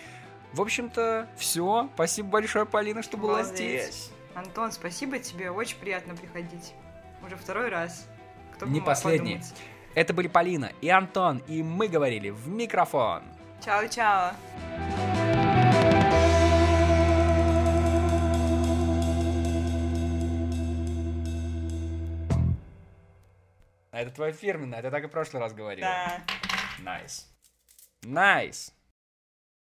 В общем-то, все. Спасибо большое, Полина, что была Обалдеть. здесь. Антон, спасибо тебе, очень приятно приходить. Уже второй раз. Кто Не последний. подумать. Это были Полина и Антон, и мы говорили в микрофон. Чао-чао. Это твоя фирменная, ты так и в прошлый раз говорила. Да. Nice. Nice.